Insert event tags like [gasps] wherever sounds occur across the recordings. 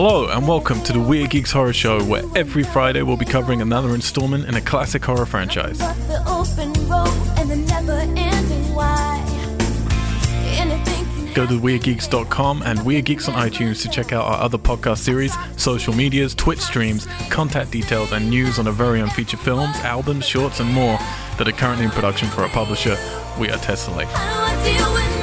Hello and welcome to the Weird Geeks Horror Show, where every Friday we'll be covering another installment in a classic horror franchise. But the open road and the never-ending why. Anything can Go to weirdgeeks.com and Weird Geeks on iTunes to check out our other podcast series, social medias, Twitch streams, contact details, and news on our very own feature films, albums, shorts, and more that are currently in production for our publisher, We Are Tessellate.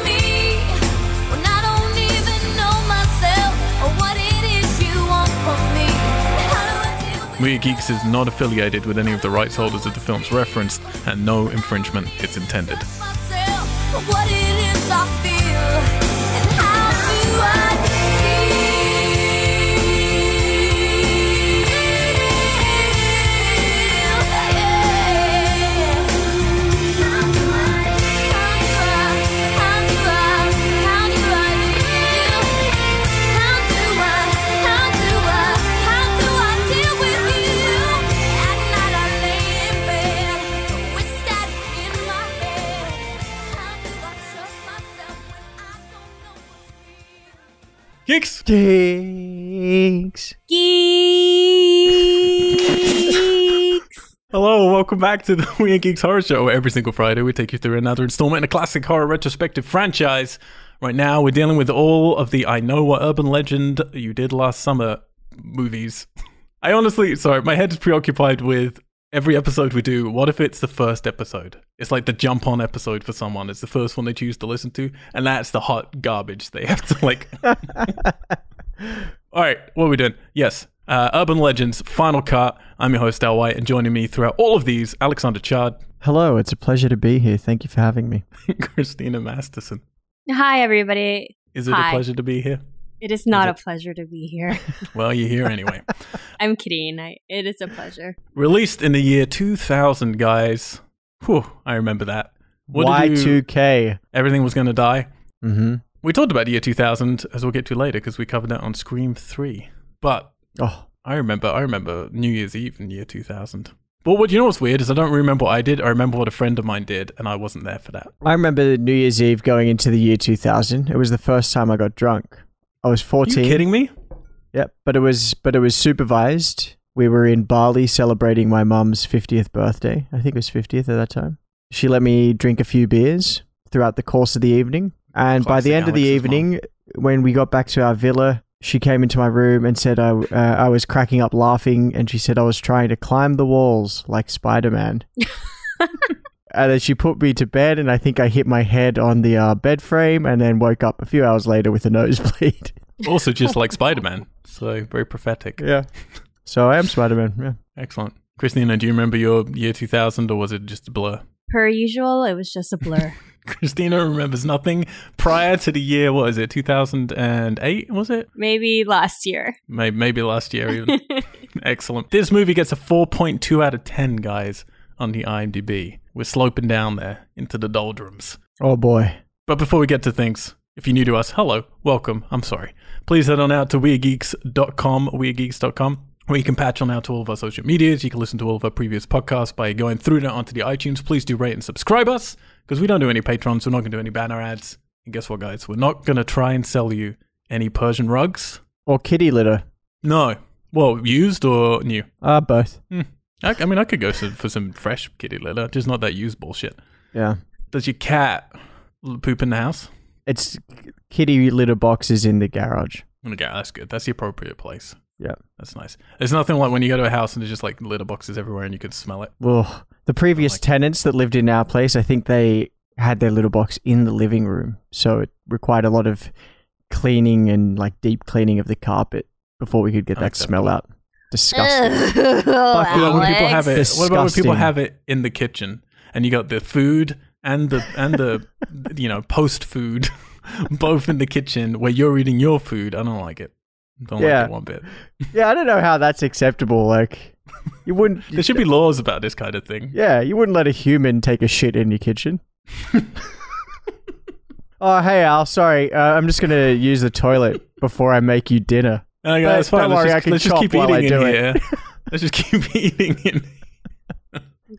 Weird Geeks is not affiliated with any of the rights holders of the films referenced, and no infringement is intended. Geeks! Geeks. Geeks. Hello, welcome back to the [laughs] Weird Geeks Horror Show. where Every single Friday, we take you through another installment in a classic horror retrospective franchise. Right now, we're dealing with all of the I Know What Urban Legend You Did Last Summer movies. [laughs] I honestly, sorry, my head is preoccupied with every episode we do. What if it's the first episode? It's like the jump on episode for someone. It's the first one they choose to listen to, and that's the hot garbage they have to like. [laughs] All right, what are we doing? Yes, uh, Urban Legends Final Cut. I'm your host Al White, and joining me throughout all of these, Alexander Chard, Hello, it's a pleasure to be here. Thank you for having me. [laughs] Christina Masterson. Hi, everybody. Is it a pleasure to be here? It is not Is a pleasure to be here. [laughs] Well, you're here anyway. [laughs] I'm kidding. I, it is a pleasure. Released in the year 2000, guys. Whew, I remember that. What Y2K. Everything was going to die. Mm-hmm. We talked about the year 2000, as we'll get to later, because we covered that on Scream 3. But Oh, I remember, I remember New Year's Eve in the year 2000. But what you know what's weird is I don't remember what I did. I remember what a friend of mine did, and I wasn't there for that. I remember New Year's Eve going into the year 2000. It was the first time I got drunk. I was Are 14. you kidding me? Yep, but it was but it was supervised. We were in Bali celebrating my mum's 50th birthday. I think it was 50th at that time. She let me drink a few beers throughout the course of the evening. And by the end of the Alex's mum. evening, when we got back to our villa, she came into my room and said I, uh, I was cracking up laughing. And she said I was trying to climb the walls like Spider Man. [laughs] and then she put me to bed, and I think I hit my head on the uh, bed frame and then woke up a few hours later with a nosebleed. [laughs] Also, just like Spider Man. So, very prophetic. yeah. So I am Spider Man. Yeah. Excellent. Christina, do you remember your year 2000 or was it just a blur? Per usual, it was just a blur. [laughs] Christina remembers nothing prior to the year, what is it, 2008, was it? Maybe last year. Maybe, maybe last year even. [laughs] Excellent. This movie gets a 4.2 out of 10, guys, on the IMDb. We're sloping down there into the doldrums. Oh boy. But before we get to things, if you're new to us, hello, welcome, I'm sorry. Please head on out to weirdgeeks.com, weirdgeeks.com, where you can patch on out to all of our social medias. You can listen to all of our previous podcasts by going through that onto the iTunes. Please do rate and subscribe us, because we don't do any patrons, we're not going to do any banner ads. And guess what, guys? We're not going to try and sell you any Persian rugs. Or kitty litter. No. Well, used or new? Uh, both. I, I mean, I could go for, for some fresh kitty litter, just not that used bullshit. Yeah. Does your cat poop in the house? It's kitty litter boxes in the garage. Okay, that's good. That's the appropriate place. Yeah. That's nice. There's nothing like when you go to a house and there's just like litter boxes everywhere and you can smell it. Well, the previous like tenants that lived in our place, I think they had their litter box in the living room. So it required a lot of cleaning and like deep cleaning of the carpet before we could get that smell out. Disgusting. What about when people have it? Alex. What about when people Disgusting. have it in the kitchen and you got the food and the and the [laughs] you know post food [laughs] both in the kitchen where you're eating your food? I don't like it. Don't Yeah. like it one bit. yeah, I don't know how that's acceptable. Like, you wouldn't. [laughs] There should be laws about this kind of thing. Yeah, you wouldn't let a human take a shit in your kitchen. oh, hey Al, sorry. Uh, I'm just gonna use the toilet before I make you dinner. Okay, But that's fine. don't let's worry, just, I can let's just keep eating in do it. here. let's just keep [laughs] eating in.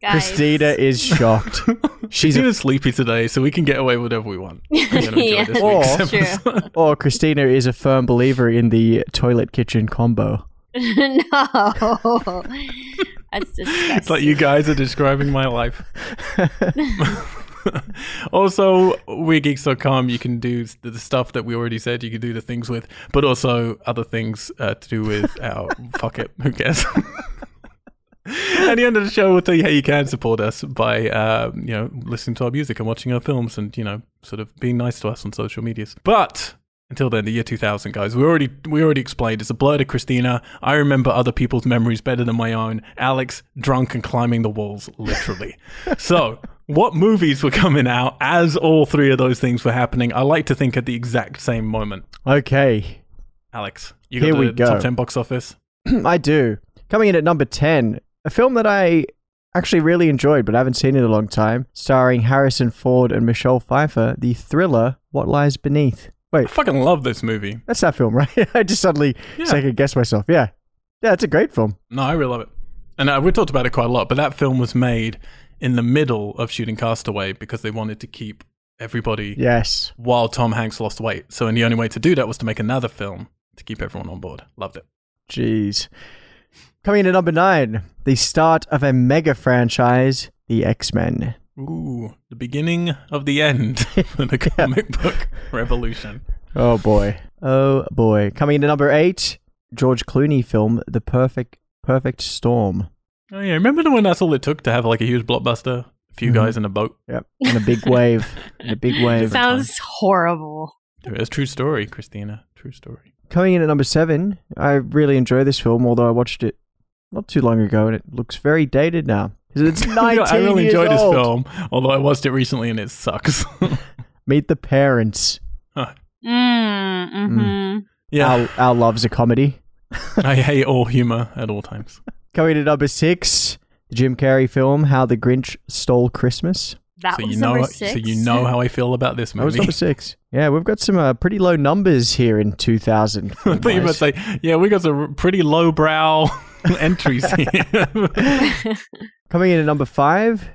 Guys. Christina is shocked. [laughs] She's a, sleepy today, so we can get away with whatever we want. [laughs] I'm gonna enjoy Yeah. this Or- week's True. episode. or Christina is a firm believer in the toilet kitchen combo. no. That's disgusting. It's like you guys are describing my life. [laughs] also, weirdgeeks.com, you can do the stuff that we already said you can do the things with, but also other things uh, to do with our [laughs] fuck it, who cares? [laughs] At the end of the show, we'll tell you how you can support us by, um, you know, listening to our music and watching our films, and you know, sort of being nice to us on social medias. But until then, the year 2000, guys, we already we already explained it's a blur to Christina. I remember other people's memories better than my own. Alex drunk and climbing the walls, literally. so. What movies were coming out as all three of those things were happening? I like to think at the exact same moment. Okay, Alex, you got Here the we go. top 10 box office? [clears throat] I do. Coming in at number 10, a film that I actually really enjoyed but I haven't seen in a long time, starring Harrison Ford and Michelle Pfeiffer, the thriller What Lies Beneath. Wait. I fucking love this movie. that's that film, [laughs] right? I just suddenly Yeah. second guessed myself. Yeah. Yeah, it's a great film. No, I really love it. And uh, we talked about it quite a lot, but that film was made in the middle of shooting Castaway because they wanted to keep everybody Yes. while Tom Hanks lost weight. So, and the only way to do that was to make another film to keep everyone on board. Loved it. Jeez. Coming in at number 9, the start of a mega franchise, The X-Men. Ooh, the beginning of the end [laughs] for [laughs] the comic book revolution. Oh boy. Oh boy. Coming in at number 8, George Clooney film The Perfect Perfect Storm. Oh yeah, remember when that's all it took to have like a huge blockbuster? A few Mhm. guys in a boat. Yep. And a big wave. And a big [laughs] wave. Sounds horrible. It's a true story, Christina. True story. Coming in at number seven, I really enjoy this film, although I watched it not too long ago and it looks very dated now. It's [laughs] 19 I really years enjoyed this film, although I watched it recently and it sucks. [laughs] Meet the Parents. Mm, mm-hmm. yeah, Our, our love's a comedy. I hate all humor at all times. Coming in at number six, the Jim Carrey film How the Grinch Stole Christmas. That so was you know, number so you know how I feel about this That was number six. Yeah, we've got some uh, pretty low numbers here in [laughs] 2000. I thought you were about to say, yeah, we got some pretty lowbrow [laughs] entries here. [laughs] Coming in at number five,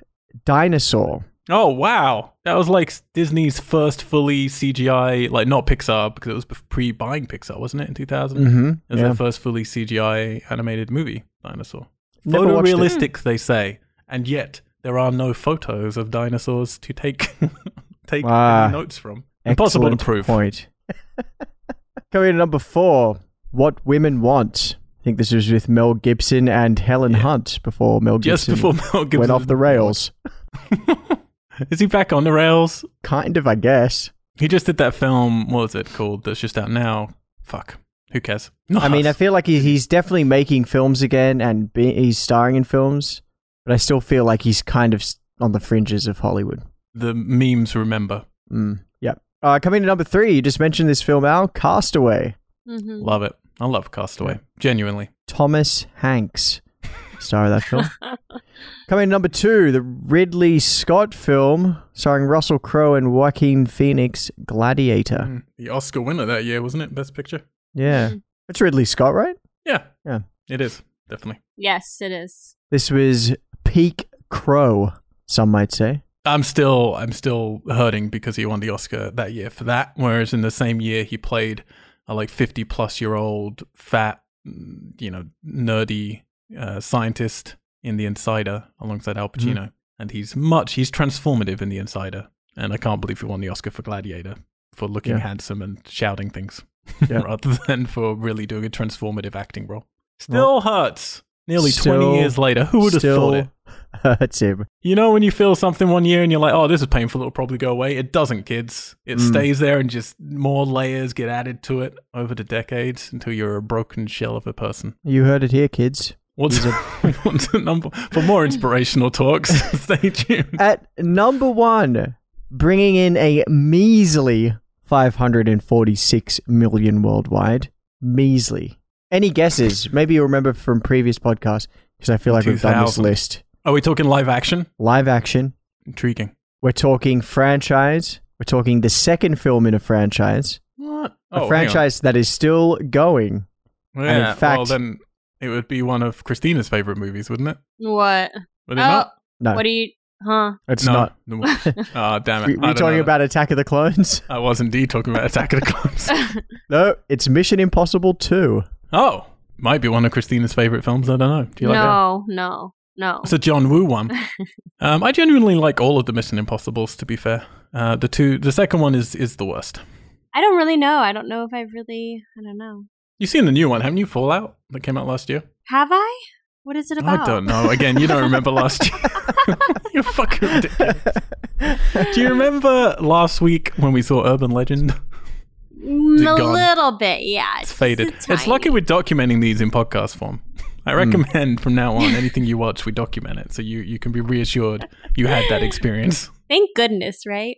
Dinosaur. oh wow, that was like Disney's first fully CGI, like not Pixar because it was pre-buying Pixar, wasn't it in 2000? Mm-hmm. It was Yeah. their first fully CGI animated movie, Dinosaur. Never watched it. Photorealistic, they say, and yet there are no photos of dinosaurs to take [laughs] take Ah, any notes from. Impossible to Excellent prove. Point. [laughs] Coming to number four, What Women Want. I think this was with Mel Gibson and Helen Yeah. Hunt before Mel Gibson, Just before Mel Gibson went off the rails. [laughs] Is he back on the rails? Kind of, I guess. He just did that film. What was it called? That's just out now. Fuck. Who cares? Not I mean, I feel like he, he's definitely making films again and be, he's starring in films, but I still feel like he's kind of on the fringes of Hollywood. the memes remember. Mm, yep. Uh, coming to number three, you just mentioned this film, Al Castaway. Mhm. Love it. I love Castaway. Genuinely. Thomas Hanks, star of that film. [laughs] Coming to number two, the Ridley Scott film starring Russell Crowe and Joaquin Phoenix, Gladiator. Mm, The Oscar winner that year, wasn't it? Best Picture. Yeah, it's Ridley Scott, right? Yeah. Yeah. It is definitely. Yes, it is. This was peak Crowe, some might say. I'm still I'm still hurting because he won the Oscar that year for that. Whereas in the same year he played a like 50 plus year old fat, mm, you know, nerdy uh, scientist in The Insider alongside Al Pacino, and he's much he's transformative in The Insider, and I can't believe he won the Oscar for Gladiator for looking Yeah. handsome and shouting things Yeah. [laughs] rather than for really doing a transformative acting role. Still hurts. Nearly Still- 20 years later, who would have thought it? [laughs] hurts him. You know, when you feel something one year and you're like, oh, this is painful, it'll probably go away. It doesn't, kids. It Mm. stays there and just more layers get added to it over the decades until you're a broken shell of a person. You heard it here, kids. What's, These [laughs] what's the number? For more inspirational talks, stay tuned. At number one, bringing in a measly 546 million worldwide. Measly. Any guesses? Maybe you remember from previous podcasts because I feel like we've done this list. Are we talking live action? Live action. Intriguing. We're talking franchise. We're talking the second film in a franchise. What? A Oh, franchise that is still going. Yeah, in well, fact- then it would be one of Christina's favorite movies, wouldn't it? What? Would it Oh, not? No, What do you? Huh? it's no. not. Oh, [laughs] damn it. We, I we're don't talking about Attack of the Clones. I was indeed talking about Attack of the Clones. no, it's Mission Impossible 2. oh, might be one of Christina's favorite films. I don't know. Do you like that? no, no, no. It's a John Woo one. [laughs] um, I genuinely like all of the Mission Impossibles. To be fair, uh, the two, the second one is is the worst. I don't really know. I don't know if I really. I don't know. You've seen the new one, haven't you? Fallout that came out last year. Have I? What is it about? I don't know. Again, you don't remember last [laughs] [laughs] year. You're fucking ridiculous. Do you [laughs] remember last week when we saw Urban Legend? Mm, a little bit, yeah. It's just faded. It's lucky we're documenting these in podcast form. I recommend from now on anything you watch, we document it so you, you can be reassured you had that experience. Thank goodness, right?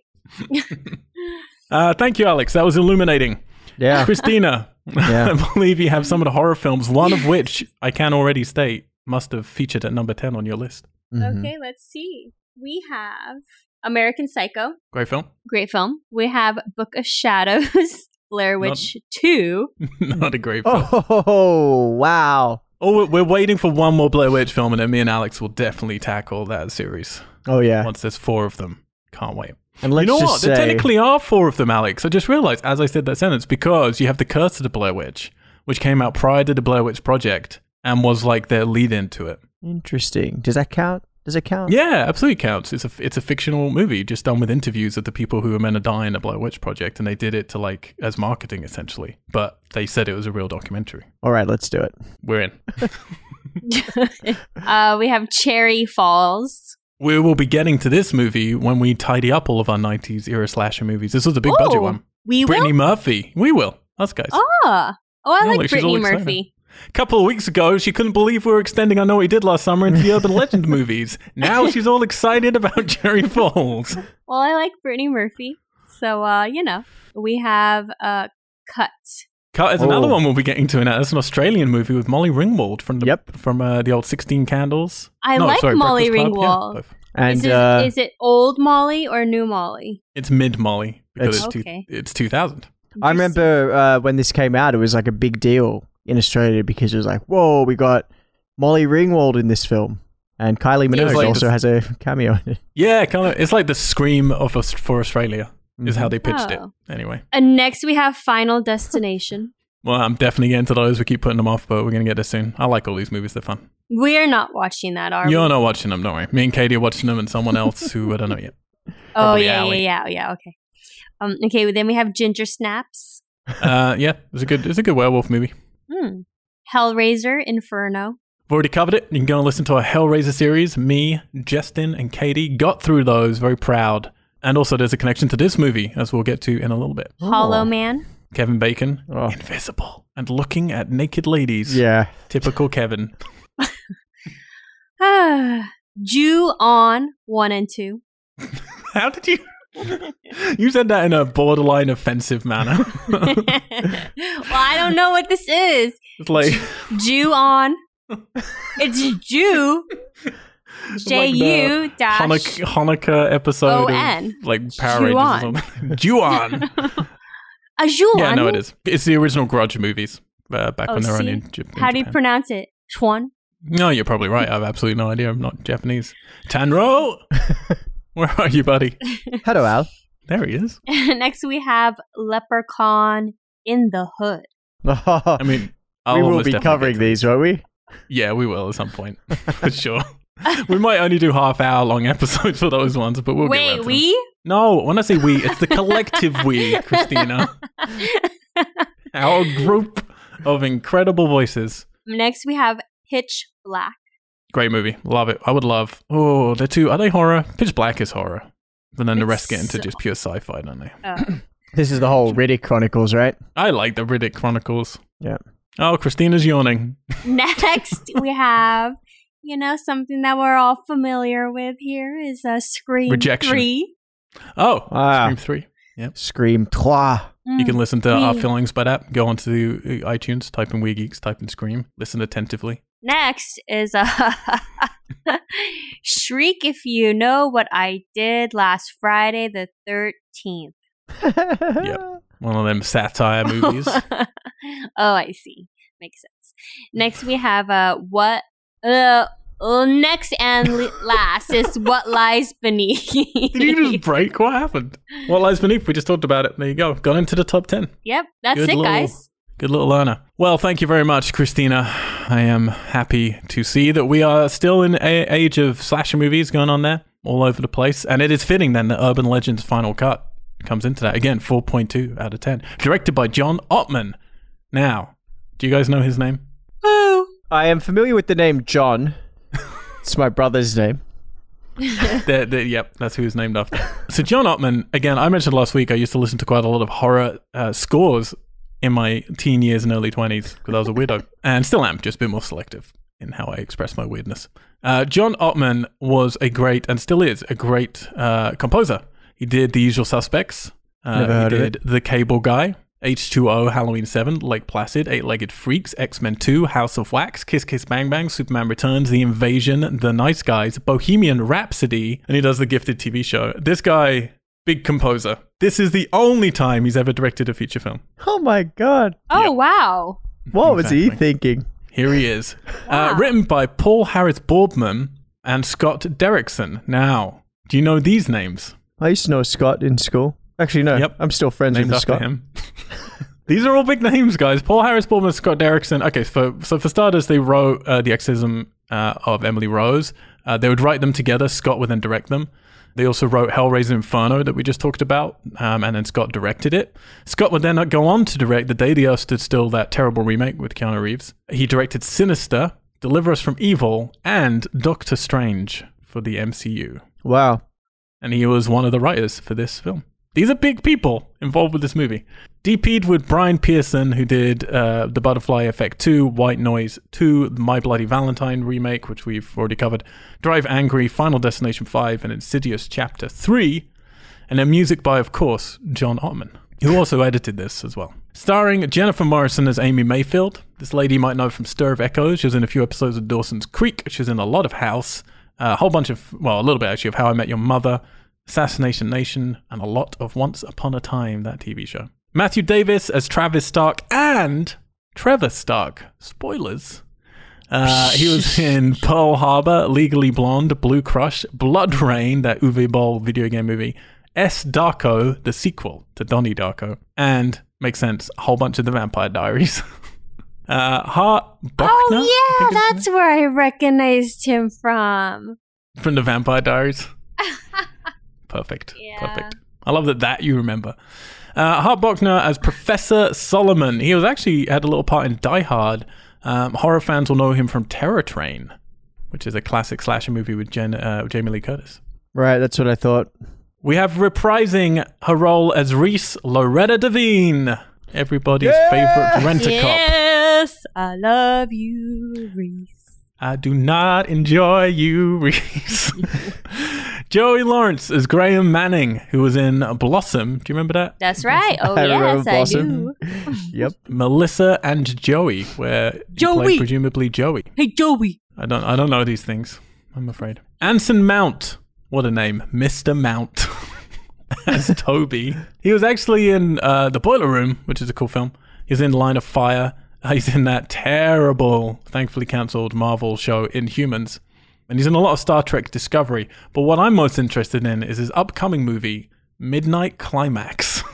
Uh, thank you, Alex. That was illuminating. Yeah. Christina, Yeah. I believe you have some of the horror films, one of which I can already state must have featured at number 10 on your list. Mhm. Okay, let's see. We have American Psycho, Great film. great film. We have Book of Shadows, [laughs] Blair Witch 2. [laughs] Not a great film. Oh. Oh, wow. we're- we're waiting for one more Blair Witch film, and then me and Alex will definitely tackle that series Oh, yeah. once there's four of them. Can't wait. And let's you know just what? say, There technically are four of them, Alex. I just realized as I said that sentence because you have the Curse of the Blair Witch, which came out prior to the Blair Witch Project and was like their lead into it. interesting. Does that count? Does it count? Yeah, absolutely counts. It's a it's a fictional movie just done with interviews of the people who were meant to die in the Blair Witch Project, and they did it to like as marketing essentially. But they said it was a real documentary. All right, let's do it. We're in. [laughs] uh, we have Cherry Falls. We will be getting to this movie when we tidy up all of our '90s era slasher movies. This was a big budget one. We Brittany will. Murphy. We will. Us guys. Ah. Oh, I Yeah, like look, she's all Brittany excited. Murphy. A couple of weeks ago, she couldn't believe we were extending I Know What You Did Last Summer into the Urban Legend [laughs] movies. Now she's all excited about [laughs] Cherry Falls. Well, I like Brittany Murphy. So, uh, you know, we have uh, Cut. Cut is another Oh. one we'll be getting to now. It's an Australian movie with Molly Ringwald from the Yep. from uh, the old Sixteen Candles. I No, like sorry, Molly Breakfast Club. Yeah, Ringwald. And is, it, uh, is it old Molly or new Molly? it's mid Molly because It's- it's, two, it's two thousand. I remember uh, when this came out, it was like a big deal in Australia because it was like, whoa, we got Molly Ringwald in this film. And Kylie Yeah, Minogue like also the- has a cameo in it. Yeah, kind of. It's like the scream of Aus- for Australia is Mhm. how they pitched it. Oh. Anyway, And next we have Final Destination. [laughs] well, I'm definitely getting to those. We keep putting them off, but we're gonna get there soon. I like all these movies; they're fun. We're not watching that, are we You're we? not watching them, don't worry. Me and Katie are watching them, and someone else who I don't know yet. [laughs] Oh yeah, yeah, yeah, yeah. Okay. Um. Okay. Then we have Ginger Snaps. Uh, yeah, it's a good, it's a good werewolf movie. Hmm. Hellraiser Inferno. We've already covered it. You can go and listen to our Hellraiser series. Me, Justin, and Katie got through those. Very proud. And also, there's a connection to this movie, as we'll get to in a little bit. Hollow. Man. Kevin Bacon, Oh. invisible, and looking at naked ladies. Yeah. Typical Kevin. [laughs] [laughs] [sighs] Jew on one and two. How did you? [laughs] you said that in a borderline offensive manner. [laughs] well, I don't know what this is. it's like Jew on. It's Jew. [laughs] J U dash. Hanukkah, Hanukkah episode O-N. of like Power Ju-on. Rangers or something. Ju-on. A Jew yeah, no, it is. It's the original Grudge movies uh, back Oh, when they were in, J- in How do you pronounce it? Chuan. No, you're probably right. I have absolutely no idea. I'm not Japanese. Tanro, [laughs] where are you, buddy? [laughs] Hello, Al. There he is. [laughs] Next we have Leprechaun in the Hood. I mean, I'll we will be covering these, won't we? Yeah, we will at some point for sure. we might only do half hour long episodes for those ones, but we'll get around Wait, to them. we? No, when I say we, it's the collective we, Christina. Our group of incredible voices. Next we have Pitch Black. Great movie. Love it. I would love. Oh, they're two. Are they horror? Pitch Black is horror. And then the rest get into just pure sci fi, don't they? Uh, [clears throat] This is the whole Riddick Chronicles, right? I like the Riddick Chronicles. Yeah. Oh, Christina's yawning. [laughs] next we have, you know, something that we're all familiar with here is uh, Scream Rejection. 3. Oh, Ah. Scream 3. Yep. Scream Trois. You can listen to our We- feelings by that. Go onto uh, iTunes, type in We Geeks, type in Scream, listen attentively. Next is a [laughs] Shriek if you know what I did last Friday the 13th. yep. One of them satire movies. [laughs] oh, I see. Makes sense. Next we have uh what uh Well, next and last is what lies beneath. Did you just break? What happened? What lies beneath? We just talked about it. There you go. Got into the top 10. yep, that's Good it, guys. Good little learner. Well, thank you very much, Christina. I am happy to see that we are still in a age of slasher movies going on there all over the place. And it is fitting then that Urban Legends Final Cut comes into that. Again, 4.2 out of 10. Directed by John Ottman. Now, do you guys know his name? Oh. I am familiar with the name John. it's my brother's name. [laughs] The- the- yep, that's who he's named after. So John Ottman, again, I mentioned last week I used to listen to quite a lot of horror uh, scores in my teen years and early 20s because I was a weirdo. [laughs] And still am, just a bit more selective in how I express my weirdness. Uh, John Ottman was a great, and still is, a great uh, composer. He did The Usual Suspects. Uh, he did The Cable Guy. H2O, Halloween 7, Lake Placid, Eight Legged Freaks, X Men 2, House of Wax, Kiss Kiss Bang Bang, Superman Returns, The Invasion, The Nice Guys, Bohemian Rhapsody, and he does the Gifted TV show. This guy, big composer. This is the only time he's ever directed a feature film. Oh my god. Oh, Yep. wow. What was he Exactly. thinking? Here he is. [laughs] Uh, written by Paul Harris Boardman and Scott Derrickson. Now, do you know these names? I used to know Scott in school. Actually, no. Yep. I'm still friends named with after Scott. him. [laughs] These are all big names, guys. Paul Harris Boardman, Scott Derrickson. Okay, so so for starters, they wrote uh, the exorcism uh, of Emily Rose. Uh, they would write them together. Scott would then direct them. They also wrote Hellraiser Inferno that we just talked about, um, and then Scott directed it. Scott would then go on to direct The Day the Earth Stood Still, that terrible remake with Keanu Reeves. He directed Sinister, Deliver Us from Evil, and Doctor Strange for the MCU Wow. and he was one of the writers for this film. These are big people involved with this movie. DP'd with Brian Pearson, who did uh, The Butterfly Effect 2, White Noise 2, My Bloody Valentine remake, which we've already covered, Drive Angry, Final Destination 5, and Insidious Chapter 3. And then music by, of course, John Ottman, who also edited this as well. Starring Jennifer Morrison as Amy Mayfield. This lady you might know from Stir of Echoes. She was in a few episodes of Dawson's Creek. She was in a lot of House, a whole bunch of, well, a little bit actually, of How I Met Your Mother, Assassination Nation, and a lot of Once Upon a Time, that TV show. Matthew Davis as Travis Stark and Trevor Stark. Spoilers. Uh, he was [laughs] in Pearl Harbor, Legally Blonde, Blue Crush, BloodRayne, that Uwe Boll video game movie, S. Darko, the sequel to Donnie Darko, and makes sense, a whole bunch of the Vampire Diaries. [laughs] uh, Hart Bochner, Oh, yeah, that's where I recognized him from. from the Vampire Diaries. [laughs] Perfect. Yeah. Perfect. I love that that you remember. Uh, Hart Bochner as Professor Solomon. He was actually had a little part in Die Hard. Um, horror fans will know him from Terror Train, which is a classic slasher movie with Jen, uh, Jamie Lee Curtis. Right, that's what I thought. We have reprising her role as Reese Loretta Devine, everybody's Yeah! favorite rent a cop. Yes, I love you, Reese. I do not enjoy you, [laughs] Reese. Joey Lawrence as Graham Manning, who was in Blossom. Do you remember that? That's right. Oh, [laughs] I yes, remember I do. [laughs] Yep. Melissa and Joey, where Joey! played presumably Joey. Hey, Joey. I don't I don't know these things. I'm afraid. Anson Mount. What a name. Mr. Mount. As Toby. He was actually in uh, The Boiler Room, which is a cool film. He's in Line of Fire. [laughs] He's in that terrible, thankfully cancelled Marvel show Inhumans. And he's in a lot of Star Trek Discovery. But what I'm most interested in is his upcoming movie, Midnight Climax. [laughs]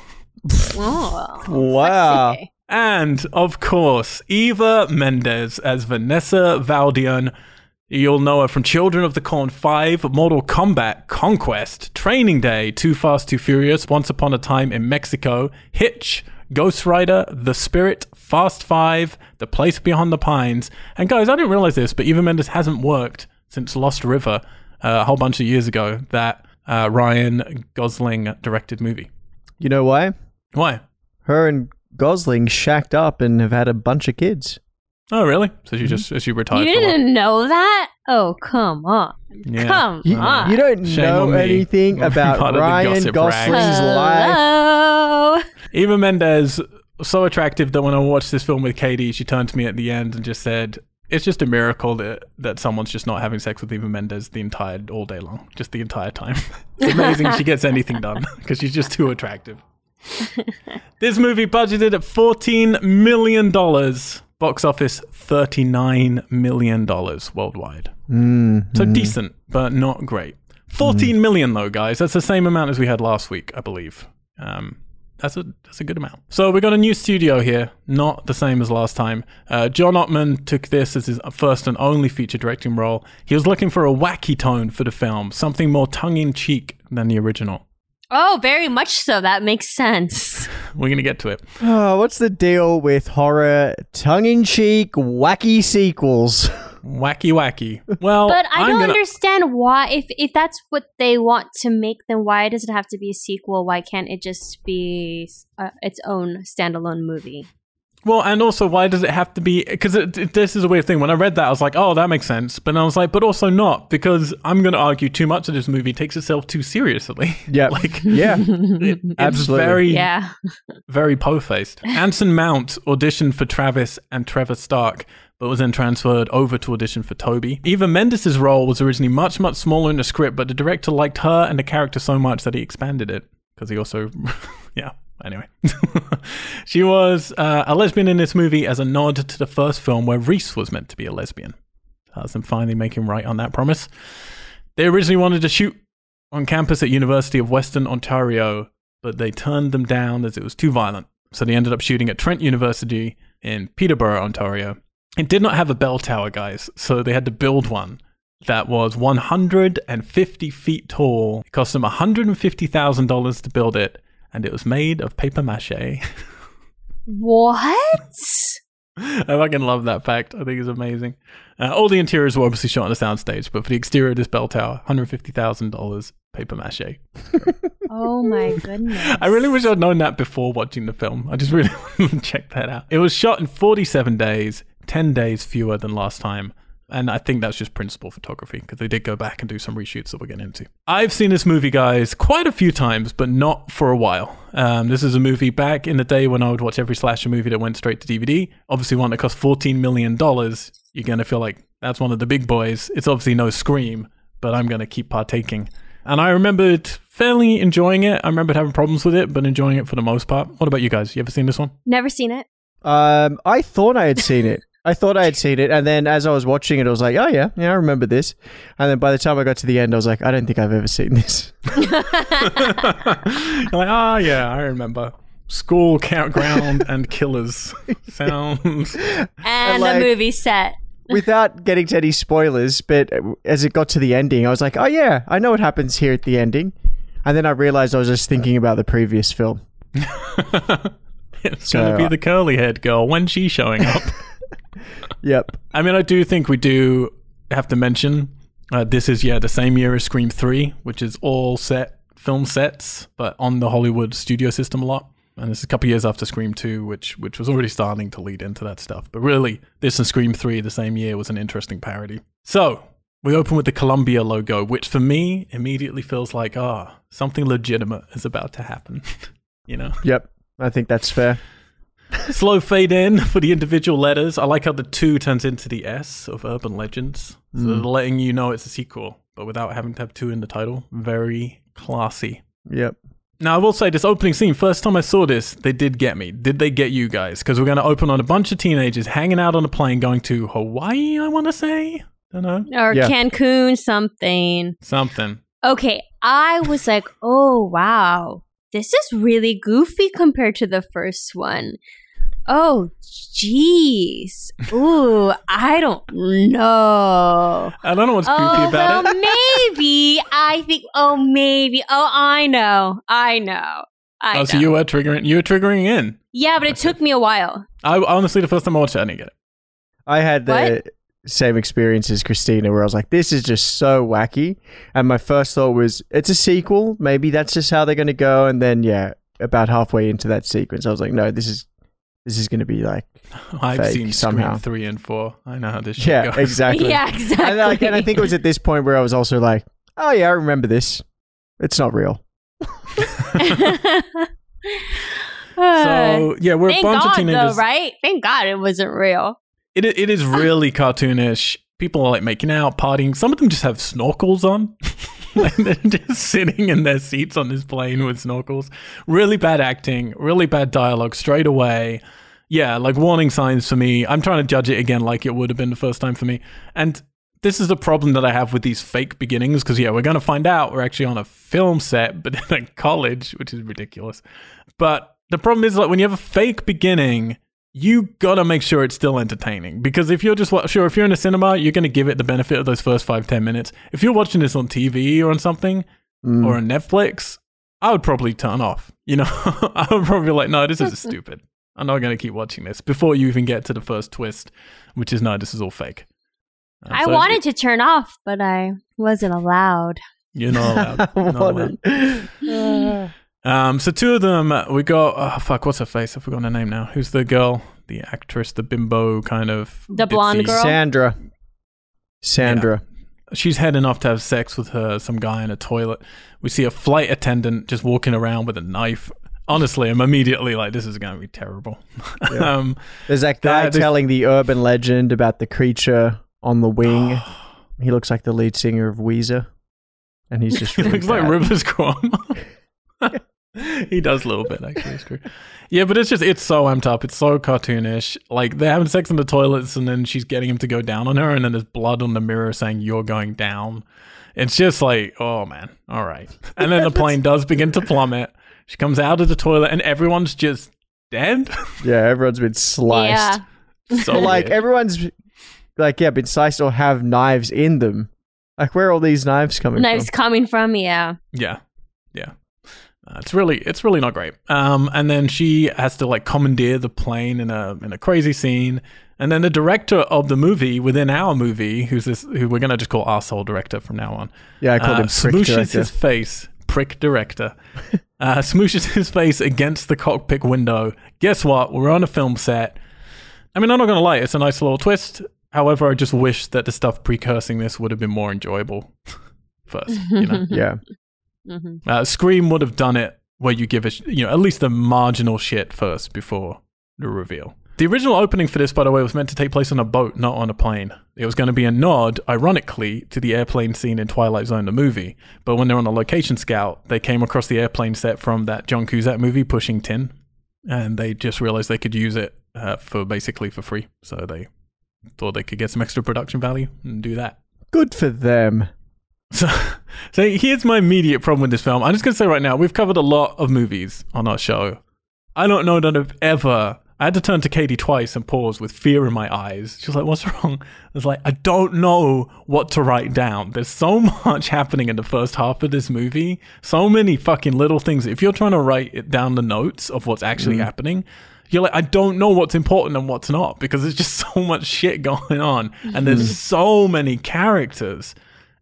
Oh, Wow. sexy. And of course, Eva Mendes as Vanessa Valdeon. You'll know her from Children of the Corn 5, Mortal Kombat, Conquest, Training Day, Too Fast, Too Furious, Once Upon a Time in Mexico, Hitch, Ghost Rider, The Spirit, Fast Five, The Place Beyond the Pines. And guys, I didn't realize this, but Eva Mendes hasn't worked since Lost River uh, a whole bunch of years ago, that uh, Ryan Gosling directed movie. You know why? Why? Her and Gosling shacked up and have had a bunch of kids. Oh, really? So she just she retired. You for a while. didn't know that? Oh, come on. Yeah. Come You, on. you don't Shame know anything [laughs] about part of the Ryan gossip rag. Gosling's life. Hello. Eva Mendes so attractive that when I watched this film with Katie, she turned to me at the end and just said, "It's just a miracle that that someone's just not having sex with Eva Mendes the entire all day long, just the entire time. [laughs] it's amazing she gets anything done [laughs] because she's just too attractive." [laughs] this movie budgeted at fourteen million dollars Box office $39 million worldwide. Mm, So decent, but not great. 14 million though, guys. That's the same amount as we had last week, I believe. Um, that's a that's a good amount. So we got a new studio here, not the same as last time. Uh, John Ottman took this as his first and only feature directing role. He was looking for a wacky tone for the film, something more tongue in cheek than the original. Oh, very much so. That makes sense. [laughs] We're gonna get to it. Oh, what's the deal with horror, tongue in cheek, wacky sequels? [laughs] Wacky, wacky. Well, But I I'm don't gonna, understand why. If if that's what they want to make, then why does it have to be a sequel? Why can't it just be uh, its own standalone movie? Well, and also, why does it have to be? Because this is a weird thing. When I read that, I was like, "Oh, that makes sense," but I was like, "But also not," because I'm going to argue too much of this movie takes itself too seriously. [laughs] Yeah. like [laughs] yeah. it, it's Absolutely. very, Yeah. very po-faced. [laughs] Anson Mount auditioned for Travis and Trevor Stark, but was then transferred over to audition for Toby. Eva Mendes' role was originally much, much smaller in the script, but the director liked her and the character so much that he expanded it because he also, [laughs] yeah. Anyway, [laughs] she was uh, a lesbian in this movie as a nod to the first film where Reese was meant to be a lesbian. That's them finally making right on that promise. They originally wanted to shoot on campus at University of Western Ontario, but they turned them down as it was too violent. So they ended up shooting at Trent University in Peterborough, Ontario. It did not have a bell tower, guys, so they had to build one that was 150 feet tall. It cost them $150,000 to build it, and it was made of paper mache. What? [laughs] I fucking love that fact. I think it's amazing. Uh, all the interiors were obviously shot on a soundstage, but for the exterior of this bell tower, $150,000 paper mache. [laughs] oh my goodness. I really wish I'd known that before watching the film. I just really [laughs] wanted to check that out. It was shot in 47 days, 10 days fewer than last time. And I think that's just principal photography because they did go back and do some reshoots that we're getting into. I've seen this movie, guys, quite a few times, but not for a while. Um, this is a movie back in the day when I would watch every slasher movie that went straight to DVD. Obviously, one that cost $14 million. You're going to feel like that's one of the big boys. It's obviously no Scream, but I'm going to keep partaking. And I remembered fairly enjoying it. I remembered having problems with it, but enjoying it for the most part. What about you guys? You ever seen this one? Never seen it. Um, I thought I had seen it. I thought I had seen it, and then as I was watching it, I was like, "Oh yeah, yeah, I remember this." And then by the time I got to the end, I was like, "I don't think I've ever seen this." [laughs] You're like, ah, yeah, I remember. School, campground, [laughs] and killers. Sounds. And like- the movie set. Without getting to any spoilers, but as it got to the ending, I was like, "Oh yeah, I know what happens here at the ending." And then I realized I was just thinking about the previous film. [laughs] it's So, going to be the curly haired girl. When's she showing up? Yep. I mean, I do think we do have to mention uh, this is, yeah, the same year as Scream 3, which is all set, film sets, but on the Hollywood studio system a lot. And it's a couple years after Scream 2, which which was already starting to lead into that stuff. But really, this and Scream 3 the same year was an interesting parody. So, we open with the Columbia logo, which for me immediately feels like, ah, something legitimate is about to happen. [laughs] you know? Yep. I think that's fair. Slow fade in [laughs] for the individual letters. I like how the two turns into the S of Urban Legends. So hmm. they're letting you know it's a sequel, but without having to have two in the title. Very classy. Yep. Now, I will say this opening scene, first time I saw this, they did get me. Did they get you guys? Because we're going to open on a bunch of teenagers hanging out on a plane going to Hawaii, I want to say. Don't know. Or Yeah. Cancun, something. Something. Okay, I was like, oh, wow. This is really goofy compared to the first one. Oh, jeez. Ooh, I don't know. I don't know what's goofy Oh, about well, it. [laughs] maybe. I think, oh, maybe. Oh, I know. I know. I Oh, know. so you were triggering. You were triggering in. yeah, but it took me a while. I honestly, the first time I watched it, I didn't get it. I had the What? Same experience as Christina, where I was like, "This is just so wacky," and my first thought was, "It's a sequel. Maybe that's just how they're going to go." And then, yeah, about halfway into that sequence, I was like, "No, this is this is going to be like, [laughs] I've Fake seen somehow. Scream three and four. I know how this shit yeah, goes. [laughs] exactly." Yeah, exactly. And, like, and I think it was at this point where I was also like, "Oh yeah, I remember this. It's not real." [laughs] So yeah, we're a bunch God, of teenagers. though, right? Thank God it wasn't real. It it is really cartoonish. People are like making out, partying. Some of them just have snorkels on. [laughs] Like, they're just sitting in their seats on this plane with snorkels. Really bad acting, really bad dialogue straight away. yeah, like warning signs for me. I'm trying to judge it again like it would have been the first time for me. And this is the problem that I have with these fake beginnings because, yeah, we're going to find out we're actually on a film set, but [laughs] in a college, which is ridiculous. But the problem is, like, when you have a fake beginning, you gotta make sure it's still entertaining. Because if you're just wa- sure if you're in a cinema you're gonna give it the benefit of those first five ten minutes. If you're watching this on tv or on something Mm. or on netflix i would probably turn off you know? [laughs] I would probably be like no this is [laughs] stupid. I'm not gonna keep watching this before you even get to the first twist which is no this is all fake. I so wanted to turn off, but I wasn't allowed. you're not allowed, [laughs] You're not allowed. Wanted- Um, so two of them, uh, we got. Oh fuck, what's her face? I've forgotten her name now. Who's the girl? The actress, the bimbo kind of. The blonde ditzy- girl? Sandra. Sandra. She's heading off to have sex with her some guy in a toilet. We see a flight attendant just walking around with a knife. Honestly, I'm immediately like, this is going to be terrible. [laughs] um, There's that guy That is- telling the urban legend about the creature on the wing. [gasps] he looks like the lead singer of Weezer. And he's [laughs] just he really looks like. Rivers Cuomo. [laughs] [laughs] he does a little bit, actually. It's true. Yeah, but it's just it's so amped up. It's so cartoonish. Like they're having sex in the toilets, and then she's getting him to go down on her, and then there's blood on the mirror saying "You're going down." It's just like, oh man, all right. And then the [laughs] plane does begin to plummet. She comes out of the toilet, and everyone's just dead. [laughs] Yeah, everyone's been sliced. Yeah. so like weird. everyone's like, yeah, been sliced or have knives in them. Like where are all these knives coming from? Knives coming from, yeah. Yeah, yeah. Uh, it's really, it's really not great. Um, and then she has to like commandeer the plane in a in a crazy scene. And then the director of the movie within our movie, who's this, who we're gonna just call arsehole director from now on. Yeah, I called uh, him prick smooshes director. his face, prick director, [laughs] uh, smooshes his face against the cockpit window. Guess what? We're on a film set. I mean, I'm not gonna lie, it's a nice little twist. However, I just wish that the stuff precursing this would have been more enjoyable [laughs] first. You know. [laughs] Yeah. Hmm Uh, Scream would have done it where you give it, you know, at least the marginal shit first before the reveal. The original opening for this, by the way, was meant to take place on a boat, not on a plane. It was going to be a nod, ironically, to the airplane scene in Twilight Zone, the movie. But when they're on a location scout, they came across the airplane set from that John Cusack movie, Pushing Tin, and they just realized they could use it uh, for basically for free. So they thought they could get some extra production value and do that. Good for them. So, [laughs] so here's my immediate problem with this film. I'm just gonna say right now, we've covered a lot of movies on our show. I don't know that I've ever. I had to turn to Katie twice and pause with fear in my eyes. She was like, "What's [laughs] wrong?" I was like, "I don't know what to write down." There's so [laughs] much happening in the first half of this movie. So many fucking little things. If you're trying to write it down the notes of what's actually mm. happening, you're like, I don't know what's important and what's not because there's just so much shit going on, and there's mm-hmm. so many characters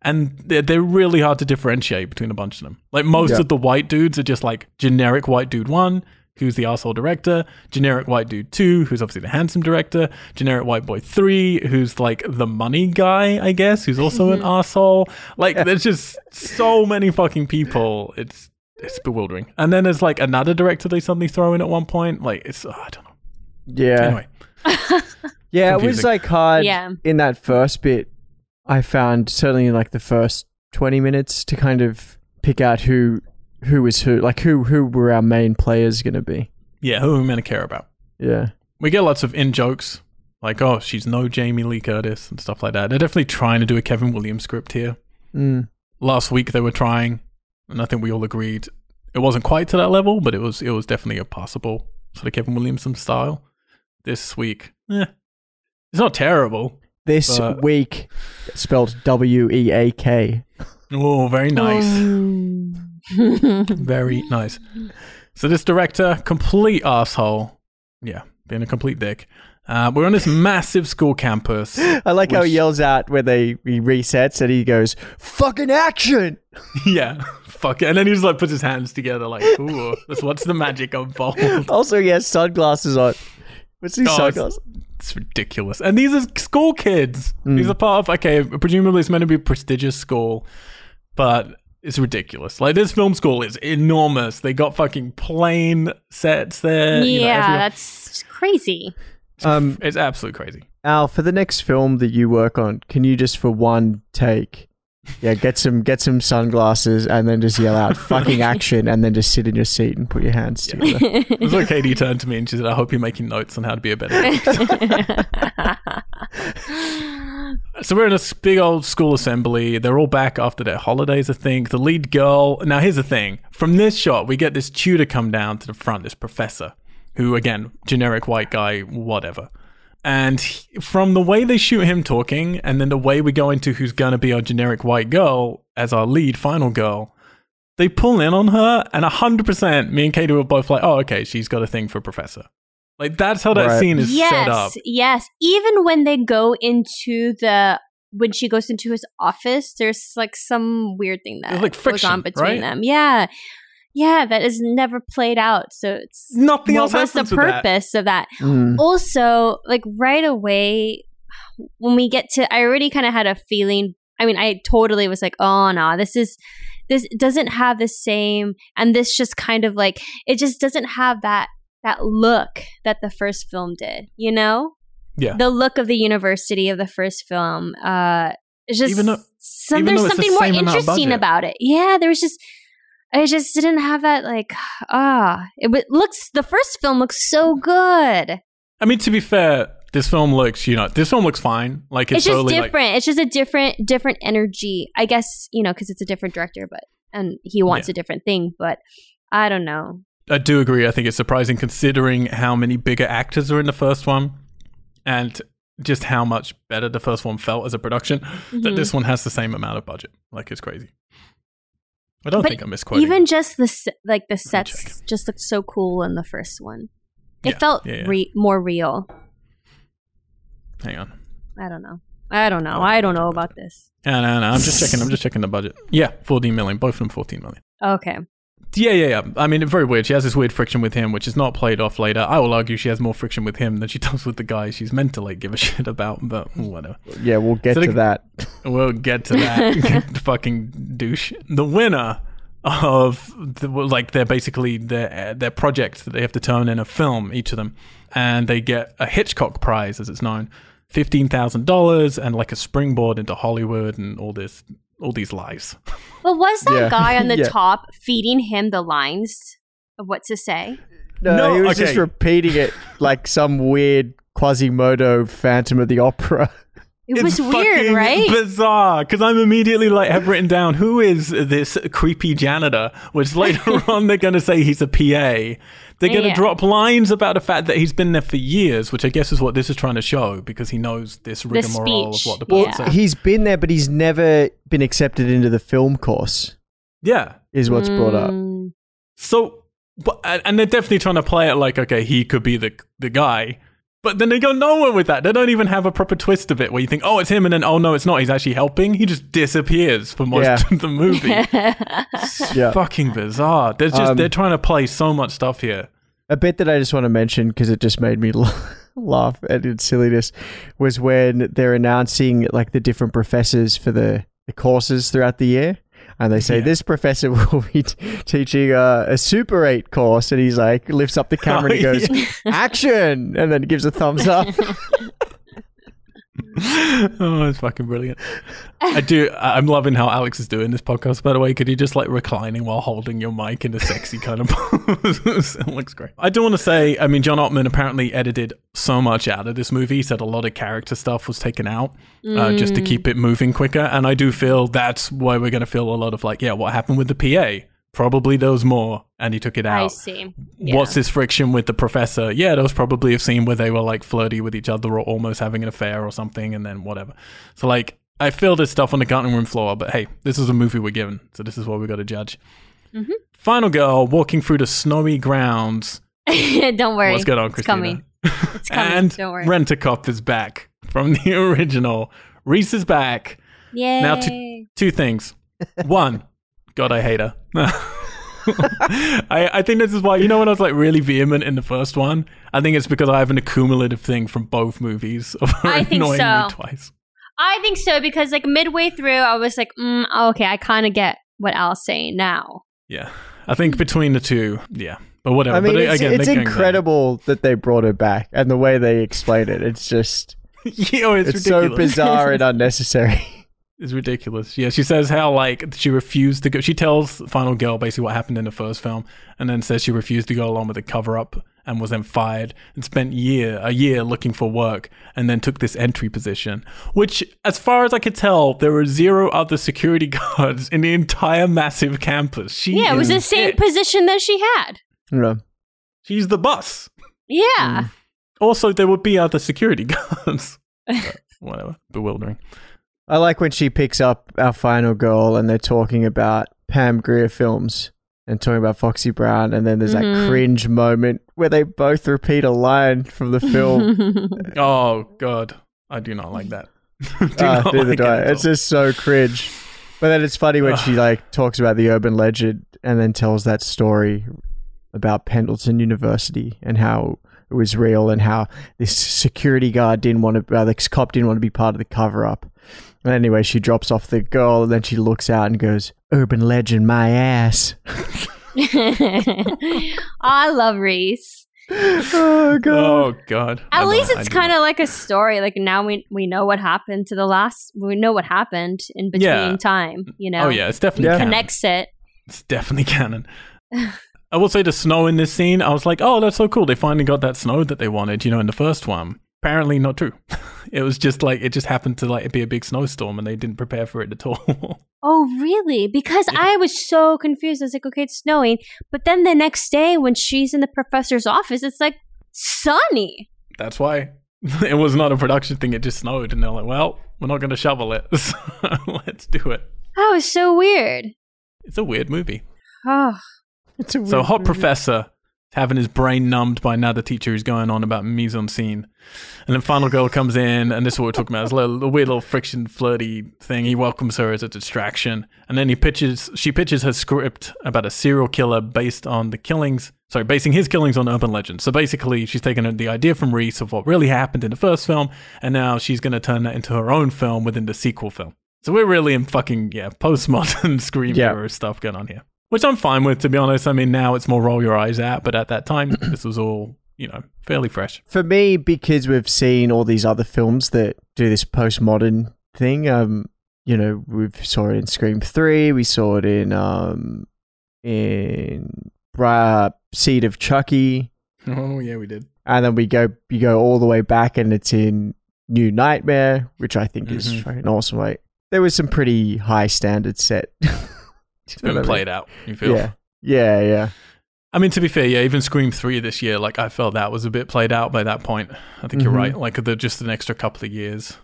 and they're, they're really hard to differentiate between a bunch of them. Like most Yeah. of the white dudes are just like generic white dude one, who's the asshole director, generic white dude two, who's obviously the handsome director, generic white boy three, who's like the money guy, I guess, who's also an [laughs] asshole. Like there's just so many fucking people. It's it's bewildering. And then there's like another director they suddenly throw in at one point. Like it's oh, I don't know. Yeah. Anyway, [laughs] Yeah, it was like hard Yeah. in that first bit. I found certainly in like the first twenty minutes to kind of pick out who who was who, like who who were our main players going to be. yeah, who are we meant to care about? Yeah, we get lots of in jokes like oh she's no jamie lee curtis and stuff like that they're definitely trying to do a kevin williams script here mm. last week they were trying and i think we all agreed it wasn't quite to that level but it was it was definitely a possible sort of kevin williamson style this week eh, it's not terrible this But- week spelled W E A K. oh very nice Um, [laughs] very nice so this director complete asshole yeah being a complete dick uh, we're on this massive school campus I like how he yells out when they he resets and he goes fucking action. [laughs] Yeah, fuck it. And then he just like puts his hands together, like, ooh, what's the magic involved. [laughs] Also, he has sunglasses on. What's these Oh, sunglasses? It's ridiculous. And these are school kids. Mm. These are part of okay, presumably it's meant to be a prestigious school, but it's ridiculous. Like this film school is enormous. They got fucking plane sets there. you know, yeah, that's crazy. Um, it's absolutely crazy. Al, for the next film that you work on, can you just for one take Yeah, get some get some sunglasses and then just yell out [laughs] fucking action and then just sit in your seat and put your hands together. It was like Katie turned to me and she said, I hope you're making notes on how to be a better. [laughs] So we're in a big old school assembly. They're all back after their holidays, I think. The lead girl. Now, here's the thing. From this shot, we get this tutor come down to the front, this professor, who, again, generic white guy, whatever. And he- from the way they shoot him talking, and then the way we go into who's going to be our generic white girl as our lead final girl, they pull in on her, and 100%, me and Katie were both like, oh, okay, she's got a thing for Professor. Like, that's how that Right. scene is set up. yes, yes. Even when they go into the when she goes into his office, there's like some weird thing that There's, like, goes on between right? them. Yeah, yeah. That is never played out. So it's Nothing what else was the happens with that. purpose of that? Mm. also like right away when we get to i already kind of had a feeling i mean i totally was like oh no this is this doesn't have the same and this just kind of like it just doesn't have that that look that the first film did you know Yeah. the look of the university of the first film uh it's just Even though- some, even there's though it's the something more same amount of interesting about it yeah there was just I just didn't have that like ah it w- looks the first film looks so good I mean, to be fair, this film looks, you know, this film looks fine. Like it's, it's, just totally different. like it's just a different different energy. I guess you know because it's a different director, but and he wants Yeah. a different thing. But I don't know. I do agree. I think it's surprising considering how many bigger actors are in the first one, and just how much better the first one felt as a production. That Mhm. this one has the same amount of budget. Like it's crazy. I don't But think I'm misquoting. Even just the like the sets just looked so cool in the first one. It Yeah, felt yeah, yeah. Re- more real. Hang on. I don't know. I don't know. Oh, I don't know about this. No, no, no. I'm just checking. I'm just checking the budget. Yeah, 14 million. Both of them 14 million. Okay. Yeah, yeah, yeah. I mean, very weird. She has this weird friction with him, which is not played off later. I will argue she has more friction with him than she [laughs] does with the guy she's meant to like give a shit about, but whatever. Yeah, we'll get So to the- that. [laughs] We'll get to that [laughs] fucking douche. The winner of the, like they're basically their their project that they have to turn in a film each of them, and they get a Hitchcock Prize as it's known, fifteen thousand dollars, and like a springboard into Hollywood and all this all these lies. Well, was that Yeah. guy on the [laughs] Yeah. top feeding him the lines of what to say? No, No, he was just repeating it [laughs] like some weird Quasimodo Phantom of the Opera. It was weird, right? Bizarre, because I'm immediately like have written down who is this creepy janitor, which later [laughs] on they're going to say he's a PA. They're going to Yeah. drop lines about the fact that he's been there for years, which I guess is what this is trying to show, because he knows this rigmarole of what the Well, plot Yeah. He's been there, but he's never been accepted into the film course. Yeah. Is what's brought up. Mm. So, but, and they're definitely trying to play it like, okay, he could be the the guy. But then they go nowhere with that. They don't even have a proper twist of it where you think, oh, it's him, and then, oh, no, it's not. He's actually helping. He just disappears for most Yeah. of the movie. [laughs] It's Yeah. fucking bizarre. They're just Um, they're trying to play so much stuff here. A bit that I just want to mention because it just made me [laughs] laugh at its silliness was when they're announcing like the different professors for the, the courses throughout the year. And they say Yeah. this professor [laughs] will be t- teaching uh, a Super 8 course. And he's like, lifts up the camera and he Oh, goes, yeah. action! And then gives a thumbs up. [laughs] [laughs] oh, it's fucking brilliant. I do. I'm loving how Alex is doing this podcast. By the way, could you just like reclining while holding your mic in a sexy kind of [laughs] pose? it looks great. I do want to say, I mean, John Ottman apparently edited so much out of this movie. He said a lot of character stuff was taken out uh, just to keep it moving quicker. And I do feel that's why we're going to feel a lot of like, yeah, what happened with the PA? Probably there was more, and he took it out. I see. Yeah. What's this friction with the professor? Yeah, there was probably a scene where they were like flirty with each other or almost having an affair or something, and then whatever. So like, I feel this stuff on the cutting room floor, but hey, this is a movie we're given, so this is what we got to judge. Mhm. Final girl walking through the snowy grounds. [laughs] Don't worry. What's going on, It's Christina? coming. It's coming. and Don't worry. Rent a Cop is back from the [laughs] original. Reese is back. Yay. Now Two things. One, God, I hate her. [laughs] I, I think this is why you know when I was like really vehement in the first one. I think it's because I have an accumulative thing from both movies of her I think annoying so. me twice. I think so because like midway through, I was like, mm, okay, I kind of get what Al's saying now. Yeah, I think between the two, yeah, but whatever. I mean, but it's, again, it's they're incredible that they brought her back and the way they explain it. It's just, back. [laughs] Yo, it's, it's, so bizarre and [laughs] unnecessary. It's ridiculous. Yeah, she says how like she refused to go. She tells Final Girl basically what happened in the first film, and then says she refused to go along with the cover up and was then fired and spent year a year looking for work, and then took this entry position. Which, as far as I could tell, there were zero other security [laughs] guards in the entire massive campus. She Yeah, it was the same it. position that she had. Yeah. She's the boss. Yeah. Mm. Also, there would be other security [laughs] guards. But whatever, bewildering. I like when she picks up our final girl and they're talking about Pam Grier films and talking about Foxy Brown, and then there's Mhm. that cringe moment where they both repeat a line from the film. [laughs] [laughs] Oh God, I do not like that. [laughs] do Ah, not neither like do it I. at It's just so cringe. But then it's funny when she like talks about the urban legend and then tells that story about Pendleton University and how it was real and how this security guard didn't want to, uh, this cop didn't want to be part of the cover up. And anyway, she drops off the girl and then she looks out and goes, "Urban legend, my ass." [laughs] I love Reese. oh god. Oh God. At don't- least I it's kind of like a story. Like now we we know what happened to the last. We know what happened in between Yeah. time. You know. Oh yeah, it's definitely Yeah. canon. Connects it. It's definitely canon. [laughs] I will say the snow in this scene. I was like, oh, that's so cool. They finally got that snow that they wanted. You know, in the first one. Apparently not true. [laughs] it was just like it just happened to like be a big snowstorm, and they didn't prepare for it at all. [laughs] Oh really? Because Yeah. I was so confused. I was like, okay, it's snowing, but then the next day when she's in the professor's office, it's like sunny. that's why [laughs] it was not a production thing. It just snowed, and they're like, well, we're not going to shovel it. So let's do it. That was so weird. It's a weird movie. Oh, It's a So hot movie. professor having his brain numbed by another teacher who's going on about mise en scene. And then final girl comes in, and this is what we're talking about. It's a, little, a weird little friction flirty thing. He welcomes her as a distraction. And then he pitches she pitches her script about a serial killer based on the killings sorry, basing his killings on urban legends. So basically she's taken the idea from Reese of what really happened in the first film, and now she's gonna turn that into her own film within the sequel film. So we're really in fucking yeah, postmodern [laughs] scream Yeah. era stuff going on here. Which I'm fine with, to be honest. I mean, now it's more roll your eyes out, but at that time, [clears throat] this was all, you know, fairly fresh. for me because we've seen all these other films that do this postmodern thing um you know we saw it in scream 3 we saw it in um in Bra- seed of chucky Oh, yeah, we did. and then we go you go all the way back and it's in new nightmare which i think is Mhm. fucking awesome like there was some pretty high standards set [laughs] It's been played out, you feel? yeah yeah yeah I mean, to be fair, yeah, even Scream 3 this year, like, I felt that was a bit played out by that point. I think you're Mhm. right. Like, the, just an extra couple of years,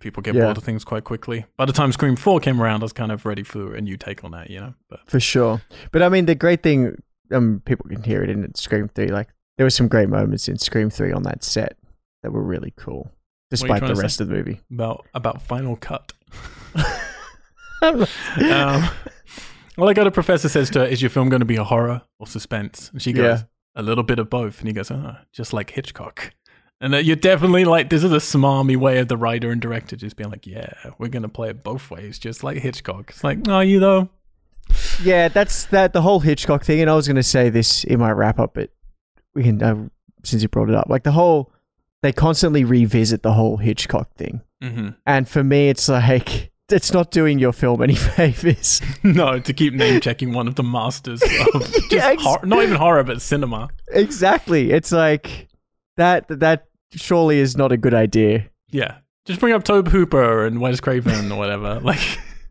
people get Yeah. bored of things quite quickly. By the time Scream 4 came around, I was kind of ready for a new take on that, you know? But for sure. But I mean, the great thing, um, people can hear it in Scream Three. Like there were some great moments in Scream Three on that set that were really cool, despite the rest of the movie. about, about Final Cut. [laughs] [laughs] um, well, I got a professor says to her, "Is your film going to be a horror or suspense?" And she goes, Yeah. "A little bit of both." And he goes, "Oh, just like Hitchcock." And that you're definitely like, this is a smarmy way of the writer and director just being like, "Yeah, we're going to play it both ways, just like Hitchcock." It's like, "Are you though?" yeah, that's that the whole Hitchcock thing. And I was going to say this in my wrap up, but we can uh, since you brought it up, like the whole they constantly revisit the whole Hitchcock thing, hmm and for me, it's like it's not doing your film any [laughs] favors. [laughs] no, to keep name checking one of the masters of [laughs] just Yeah, ex- hor- not even horror, but cinema. exactly, it's like that. That surely is not a good idea. Yeah, just bring up Tobe Hooper and Wes Craven or whatever. Like,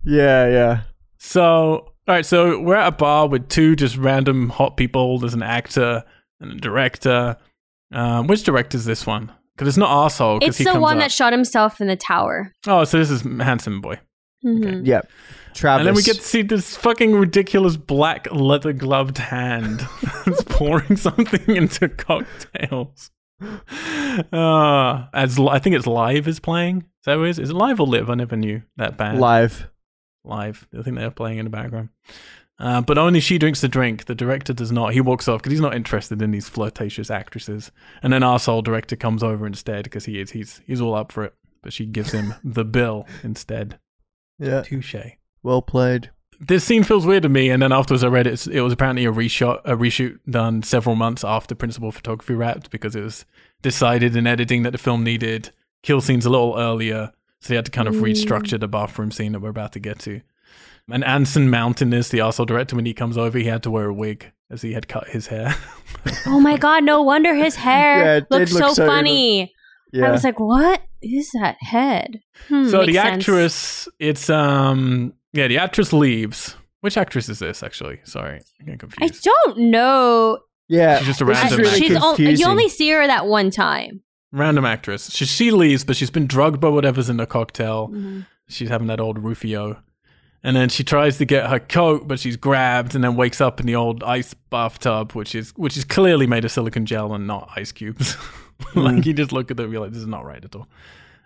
Yeah, yeah. so all right, so we're at a bar with two just random hot people. There's an actor and a director. Um, which director is this one? Because it's not arsehole. 'cause it's he the comes one up. that shot himself in the tower. oh, so this is handsome boy. Yep. Travis. And then we get to see this fucking ridiculous black leather gloved hand [laughs] that's pouring something into cocktails. Uh, as I think it's live is playing. Is that what it is? Is it live or live? I never knew that band. live. Live. I think they're playing in the background. Uh, but only she drinks the drink. The director does not. He walks off because he's not interested in these flirtatious actresses. And then arsehole director comes over instead because he is. He's he's all up for it. But she gives him the bill instead. Yeah. Touche Well played. this scene feels weird to me. And then afterwards, I read it. It was apparently a reshot, a reshoot done several months after principal photography wrapped because it was decided in editing that the film needed kill scenes a little earlier So they had to kind of Mm. restructure the bathroom scene that we're about to get to. And Anson Mountain is the arsehole director. When he comes over, he had to wear a wig as he had cut his hair. Oh my god, no wonder his [laughs] hair it did looks look so, so- funny. Yeah. I was like, what is that head? Hmm, so makes the sense. actress, it's um, yeah, the actress leaves. Which actress is this? Actually, sorry, I'm getting I don't know. yeah. She's just a random really She's o- you only see her that one time. Random actress. She she leaves, but she's been drugged by whatever's in the cocktail. Mm-hmm. She's having that old Rufio. And then she tries to get her coat, but she's grabbed and then wakes up in the old ice bathtub, which is which is clearly made of silicon gel and not ice cubes. [laughs] [laughs] like you just look at it and be like, this is not right at all.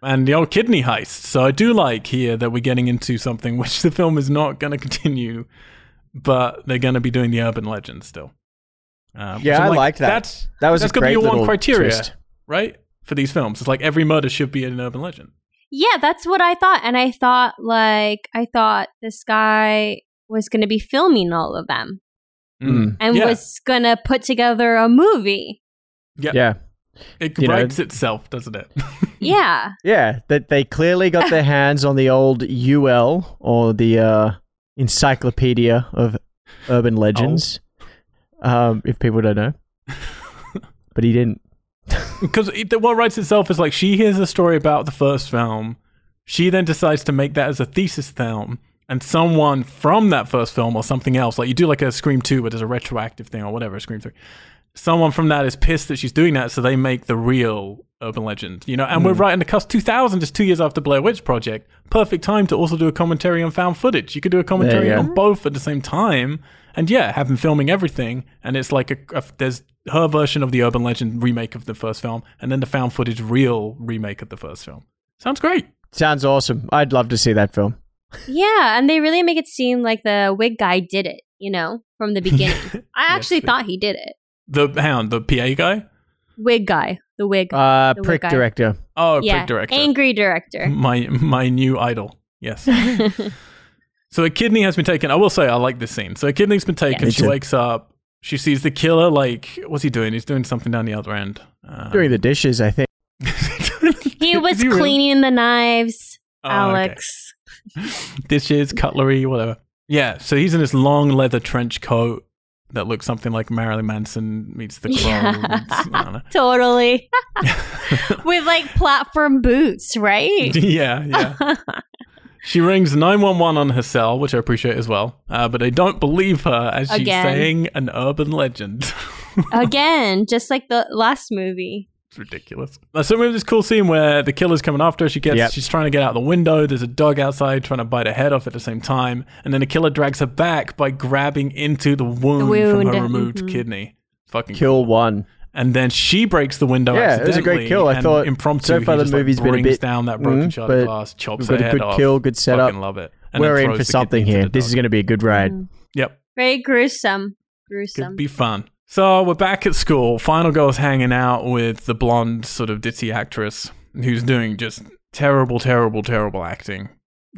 And the old kidney heist. So I do like here that we're getting into something [laughs] which the film is not going to continue, but they're going to be doing the urban legend still. Um, which yeah, I like, I liked that. That's that was that's gonna be great your one criteria. twist. right for these films. It's like every murder should be an urban legend. Yeah, that's what I thought. And I thought, like, I thought this guy was going to be filming all of them Mm. and yeah. was going to put together a movie. yeah, Yeah. It you know- itself, doesn't it? [laughs] Yeah. Yeah, that they clearly got their [laughs] hands on the old UL or the uh, Encyclopedia of Urban Legends. Um, if people don't know, [laughs] but he didn't. Because what writes itself is like she hears a story about the first film, she then decides to make that as a thesis film, and someone from that first film or something else, like you do like a Scream 2 where there's a retroactive thing or whatever, Scream 3, someone from that is pissed that she's doing that, so they make the real urban legend, you know? And we're hmm. right in the cusp 2000, just two years after Blair Witch Project. Perfect time to also do a commentary on found footage. You could do a commentary on both at the same time. And yeah, have been filming everything, and it's like a, a there's her version of the urban legend remake of the first film, and then the found footage real remake of the first film. Sounds great. Sounds awesome. I'd love to see that film. Yeah. And they really make it seem like the wig guy did it, you know, from the beginning. [laughs] I actually they- thought he did it. The hound, the PA guy. Wig guy. The wig. Uh, The prick guy. director. Oh, yeah. prick director. Angry director. [laughs] My my new idol. Yes. [laughs] So a kidney has been taken. I will say I like this scene. So a kidney's been taken. Me She too. wakes up. She sees the killer. Like, what's he doing? He's doing something down the other end. Uh, Doing the dishes, I think. [laughs] he was really? cleaning the knives, Oh, okay. Alex. dishes, cutlery, whatever. Yeah, so he's in this long leather trench coat that looks something like Marilyn Manson meets the [laughs] Crow. Yeah. meets- I don't know. [laughs] Totally. [laughs] With like platform boots, right? yeah, yeah. She rings 911 on her cell, which I appreciate as well. Uh, but they don't believe her as she's Again. saying an urban legend. Again, just like the last movie. It's ridiculous. Uh, so we have this cool scene where the killer's coming after her. She gets, Yep. she's trying to get out the window. There's a dog outside trying to bite her head off at the same time, and then the killer drags her back by grabbing into the wound, from wound, her removed mhm. kidney. Fucking Kill one. And then she breaks the window. Yeah, it was a great kill. I thought impromptu. so far he the just, like, movie's been a brings bit- down that broken Mm, shard but of glass, chops We've her got a head good off. kill, good setup. Fucking love it. And We're in for something here. This dog. is going to be a good ride. Mm. Yep. Very gruesome. Gruesome. Could be fun. So we're back at school. Final girl's hanging out with the blonde, sort of ditzy actress who's doing just terrible, terrible, terrible acting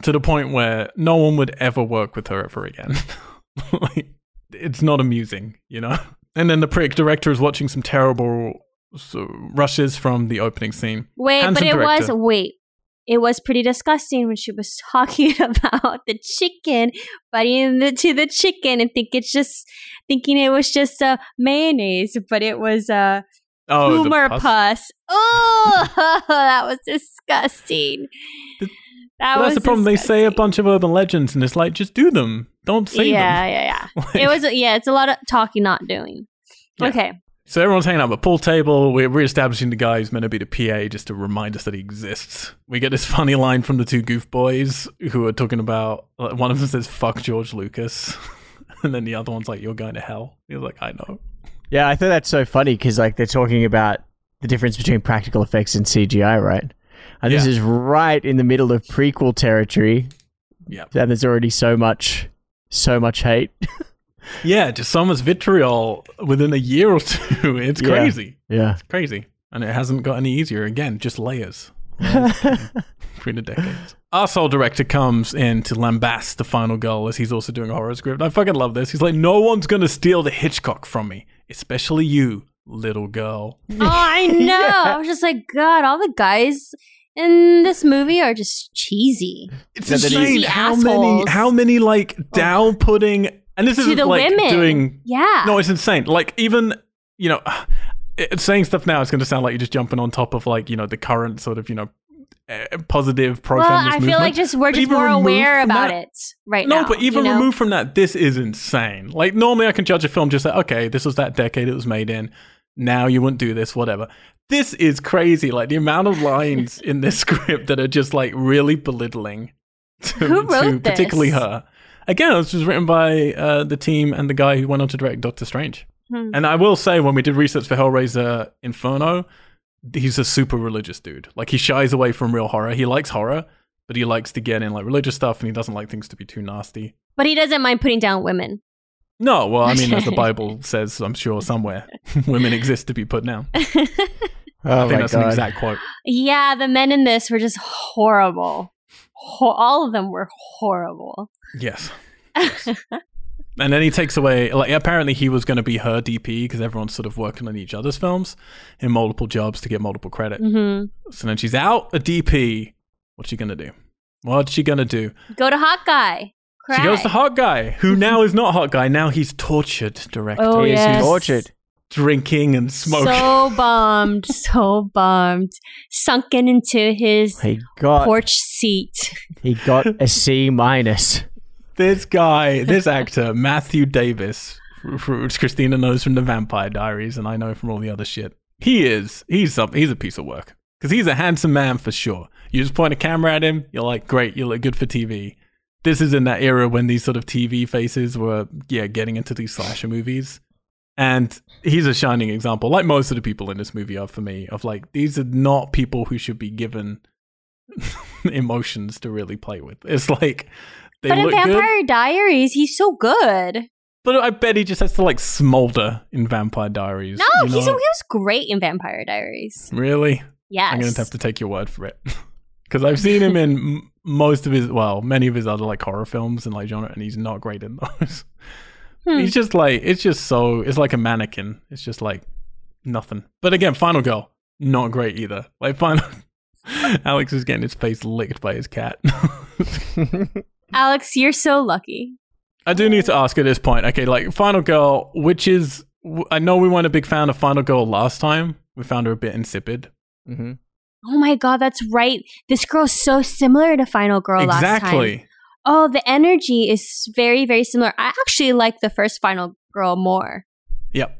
to the point where no one would ever work with her ever again. [laughs] like, it's not amusing, you know? And then the prick director is watching some terrible so, rushes from the opening scene. Wait, but Handsome it was wait. It was pretty disgusting when she was [laughs] talking [laughs] about the chicken, biting into the chicken and think it's just thinking it was just a mayonnaise, but it was a Oh, pus- pus. Oh, [laughs] that was disgusting. That was that's the problem. They say a bunch of urban legends, and it's like, just do them. Don't say yeah, them. yeah, yeah. [laughs] Like- It was yeah. It's a lot of talking, not doing. Yeah. Okay. So everyone's hanging out at the pool table. We're reestablishing the guy who's meant to be the PA just to remind us that he exists. We get this funny line from the two goof boys who are talking about. One of them says "fuck George Lucas," [laughs] [laughs] and then the other one's like, "You're going to hell." He's like, "I know." Yeah, I thought that's so funny because like they're talking about the difference between practical effects and CGI, right? And this is right in the middle of prequel territory, Yeah, and there's already so much, so much hate. [laughs] yeah. Just so much vitriol within a year or [laughs] two. It's Yeah. crazy. yeah. It's crazy, and it hasn't got any easier. Again, just layers. through the decades. Arsehole director comes in to lambast the final girl as he's also doing a horror script. I fucking love this. He's like, no one's gonna steal the Hitchcock from me, especially you, little girl. [laughs] Oh, I know. I was just like, God, all the guys in this movie are just cheesy. It's Yeah, that is- insane Cheesy how many how many like oh. down putting and this to is the like women. doing yeah. no it's insane like even you know [sighs] it, saying stuff now is going to sound like you're just jumping on top of like you know the current sort of you know positive pro well, feminist I movement feel like just we're But just more aware about that- it right no now. No, but even you know? removed from that this is insane. Like normally i can judge a film just like okay this was that decade it was made in. Now you wouldn't do this whatever. This is crazy. Like the amount of lines [laughs] in this script that are just like really belittling to, Who wrote to particularly her. Again it was just written by uh, the team and the guy who went on to direct doctor strange. Hmm. and i will say when we did research for hellraiser inferno he's a super religious dude like he shies away from real horror he likes horror but he likes to get in like religious stuff and he doesn't like things to be too nasty But he doesn't mind putting down women. no, well, I mean, as the [laughs] Bible says, I'm sure somewhere, [laughs] women exist to be put down. [laughs] Oh I Oh think my that's an exact quote. Yeah, the men in this were just horrible. Ho- all of them were horrible. Yes. And then he takes away, like, apparently he was going to be her DP because everyone's sort of working on each other's films in multiple jobs to get multiple credit. hmm So then she's out a DP. What's she going to do? What's she going to do? Go to Hot Guy. Cry. She goes to Hot Guy, who [laughs] now is not Hot Guy. Now he's tortured director. Oh, He is yes. tortured. Drinking and smoking. So [laughs] bummed, so bummed, sunken into his He got porch seat. he got a C [laughs] minus. This guy, this actor, Matthew Davis, which [laughs] Christina knows from the Vampire Diaries, and I know from all the other shit. He is, he's some, he's a piece of work because he's a handsome man for sure. You just point a camera at him, you're like, great, you look good for TV. This is in that era when these sort of TV faces were, yeah, getting into these slasher movies. And he's a shining example, like most of the people in this movie are for me, of like, these are not people who should be given [laughs] emotions to really play with. It's like, they but in look good. Vampire Diaries, he's so good. But I bet he just has to like smolder in Vampire Diaries. No, you he's he was great in Vampire Diaries. really. Yes. I'm gonna have to take your word for it [laughs] because I've seen him in m- most of his, well, many of his other like horror films and like genre, and he's not great in [laughs] those. Hmm. He's just like it's just so it's like a mannequin. It's just like nothing. But again, Final Girl not great either. Like Final. [laughs] Alex is getting his face licked by his cat. Alex, you're so lucky. I do need to ask at this point. Okay, like Final Girl, which is I know we weren't a big fan of Final Girl last time. We found her a bit insipid. hmm Oh my god, that's right. This girl's so similar to Final Girl last time. exactly. Oh, the energy is very, very similar. I actually like the first Final Girl more. Yep.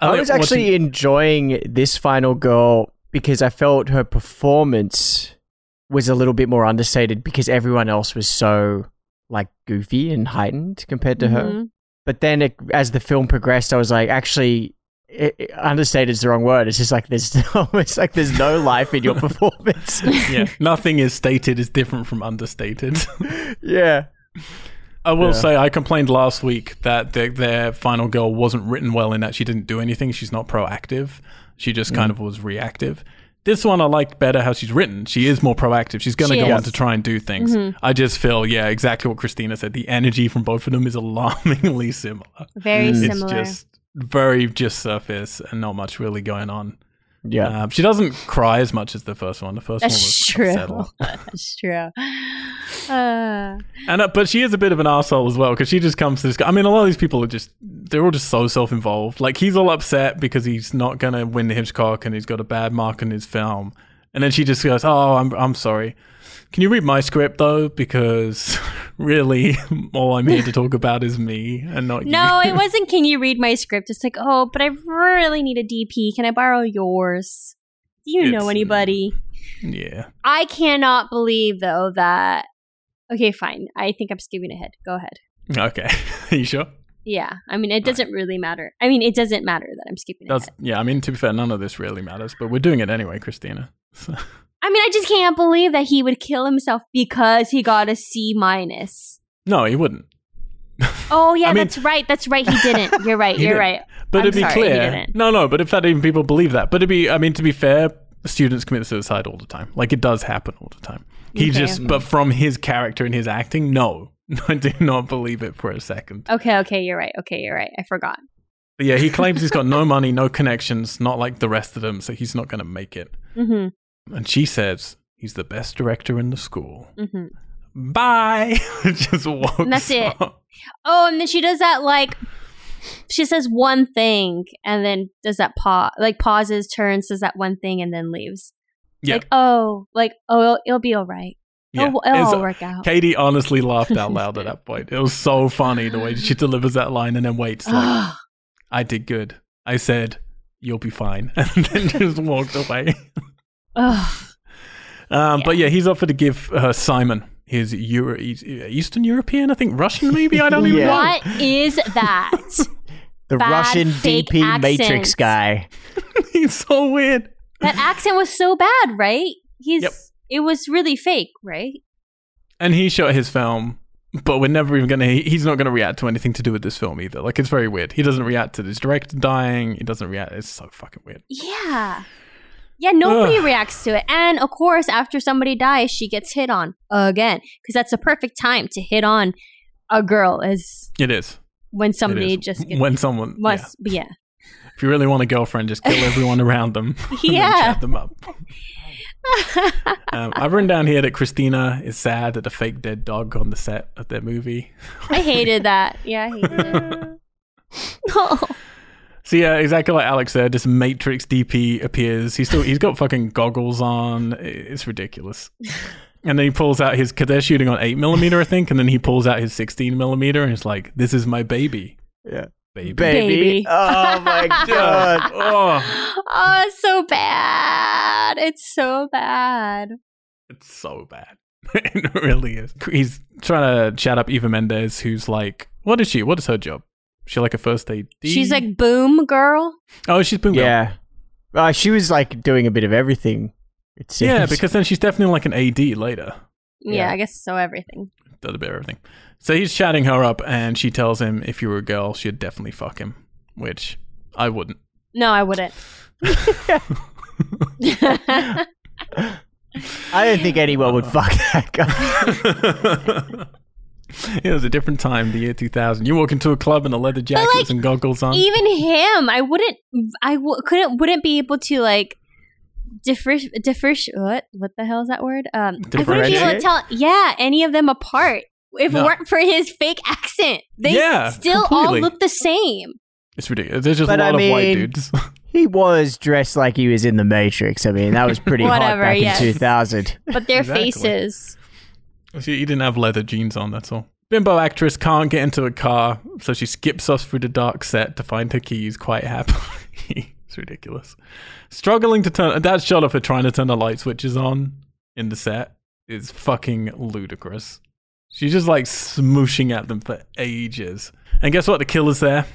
I like was actually watching- enjoying this final girl because I felt her performance was a little bit more understated because everyone else was so like goofy and heightened compared to her. Mhm. But then it, as the film progressed, I was like, actually, it, it- understated is the wrong word. It's just like there's [laughs] almost like there's no life in your [laughs] performance. yeah, [laughs] nothing is stated is different from understated. yeah. I will Yeah. say I complained last week that the, their final girl wasn't written well in that she didn't do anything. She's not proactive. She just kind of was reactive. This one I like better how she's written. She is more proactive. She's going to She go on is. to try and do things. I just feel, yeah, exactly what Christina said. The energy from both of them is [laughs] alarmingly similar. Very Mm. It's similar. just very just surface and not much really going on. Yeah. Um, she doesn't cry as much as the first one. The first one was true. [laughs] That's true. Uh, And uh, but she is a bit of an asshole as well because she just comes to this. I mean, a lot of these people are just they're all just so self-involved. Like he's all upset because he's not gonna win the Hitchcock and he's got a bad mark on his film, and then she just goes, "Oh, I'm I'm sorry. Can you read my script though? Because [laughs] really, [laughs] all I'm here to talk [laughs] about is me and not no, you." it wasn't. Can you read my script? It's like, oh, but I really need a DP. Can I borrow yours? Do you know anybody? yeah. I cannot believe though that. Okay, fine. I think I'm skipping ahead. Go ahead. Okay. are you sure? Yeah, I mean, it doesn't really matter. I mean, it doesn't matter that I'm skipping That's ahead. yeah. I mean, to be fair, none of this really matters, but we're doing it anyway, Christina. So, I mean, I just can't believe that he would kill himself because he got a C minus. no, he wouldn't. [laughs] Oh yeah, I mean- that's right. That's right. He didn't. You're right. [laughs] You're didn't. right. But I'm to be sorry, clear, no, no. But if that even people believe that. But to be, I mean, to be fair, students commit suicide all the time. Like it does happen all the time. He Okay. just, but from his character and his acting, no, [laughs] I do not believe it for a second. Okay. Okay. You're right. Okay. You're right. I forgot. But yeah, he claims he's got no money, no connections, not like the rest of them, so he's not going to make it. hmm And she says, He's the best director in the school. hmm Bye. [laughs] Just walks. And that's it. Oh, and then she does that like she says one thing and then does that pause, like pauses, turns, says that one thing, and then leaves. Yeah. Like oh, like oh, it'll, it'll be all right. Yeah. It'll, it'll all work out. Katie honestly laughed out loud at [laughs] that point. It was so funny the way she delivers that line and then waits like, [gasps] I did good. I said, you'll be fine. [laughs] And then just walked away. Ugh. Um, But yeah, he's offered to give uh, Simon his Euro- Eastern European, I think Russian maybe. I don't even know. What is that? [laughs] The Bad Russian fake DP Matrix guy. [laughs] he's so weird. that accent was so bad, right? He's Yep. it was really fake, right? And he shot his film, but we're never even gonna. He's not gonna react to anything to do with this film either. Like it's very weird. He doesn't react to this director dying. He doesn't react. It's so fucking weird. Yeah. Yeah, nobody Ugh. reacts to it. And of course, after somebody dies, she gets hit on again. Because that's a perfect time to hit on a girl is It is. when somebody is. just [laughs] gets when someone yeah. must yeah. If you really want a girlfriend, just kill [laughs] everyone around them. [laughs] Yeah. them up. Um, I've written down here that Christina is sad at the fake dead dog on the set of their movie. I hated that. Yeah, I hated it. Oh, So yeah, exactly like Alex said, this Matrix DP appears. He's still he's got fucking goggles on. It's ridiculous. And then he pulls out his because they're shooting on eight millimeter, I think, and then he pulls out his sixteen millimeter and it's like, "This is my baby, Yeah. baby." Baby. Baby. Oh my [laughs] god. oh, oh, it's so bad. It's so bad. it's so bad. [laughs] it really is. He's trying to chat up Eva Mendes, who's like, "What is she? What is her job? Is she like a first aid? She's like boom girl. oh, she's boom girl. Yeah. Uh, she was like doing a bit of everything. It seems. Yeah, because then she's definitely like an AD later. Yeah, Yeah. I guess so. Everything. does a bit of everything. So he's chatting her up, and she tells him if you were a girl, she'd definitely fuck him, which I wouldn't. No, I wouldn't. [laughs] [laughs] I don't think anyone would fuck that guy. [laughs] [laughs] it was a different time, the year 2000. You walk into a club in a leather jacket like, and goggles on. Even him, I wouldn't. I w- couldn't. Wouldn't be able to like differ. Differ. What? What the hell is that word? Um, I wouldn't be able to Differentiate? tell. Yeah, any of them apart. If No. it weren't for his fake accent, they Yeah, still completely. all look the same. it's ridiculous. There's just But a I lot of white dudes. [laughs] he was dressed like he was in the Matrix. I mean, that was pretty Whatever, hot back yes. in 2000. But their Exactly. faces. She, he didn't have leather jeans on, that's all. Bimbo actress can't get into a car, so she skips us through the dark set to find her keys quite happily. [laughs] it's ridiculous. Struggling to turn that shot of her trying to turn the light switches on in the set is fucking ludicrous. She's just like smooshing at them for ages. And guess what? The killer's there.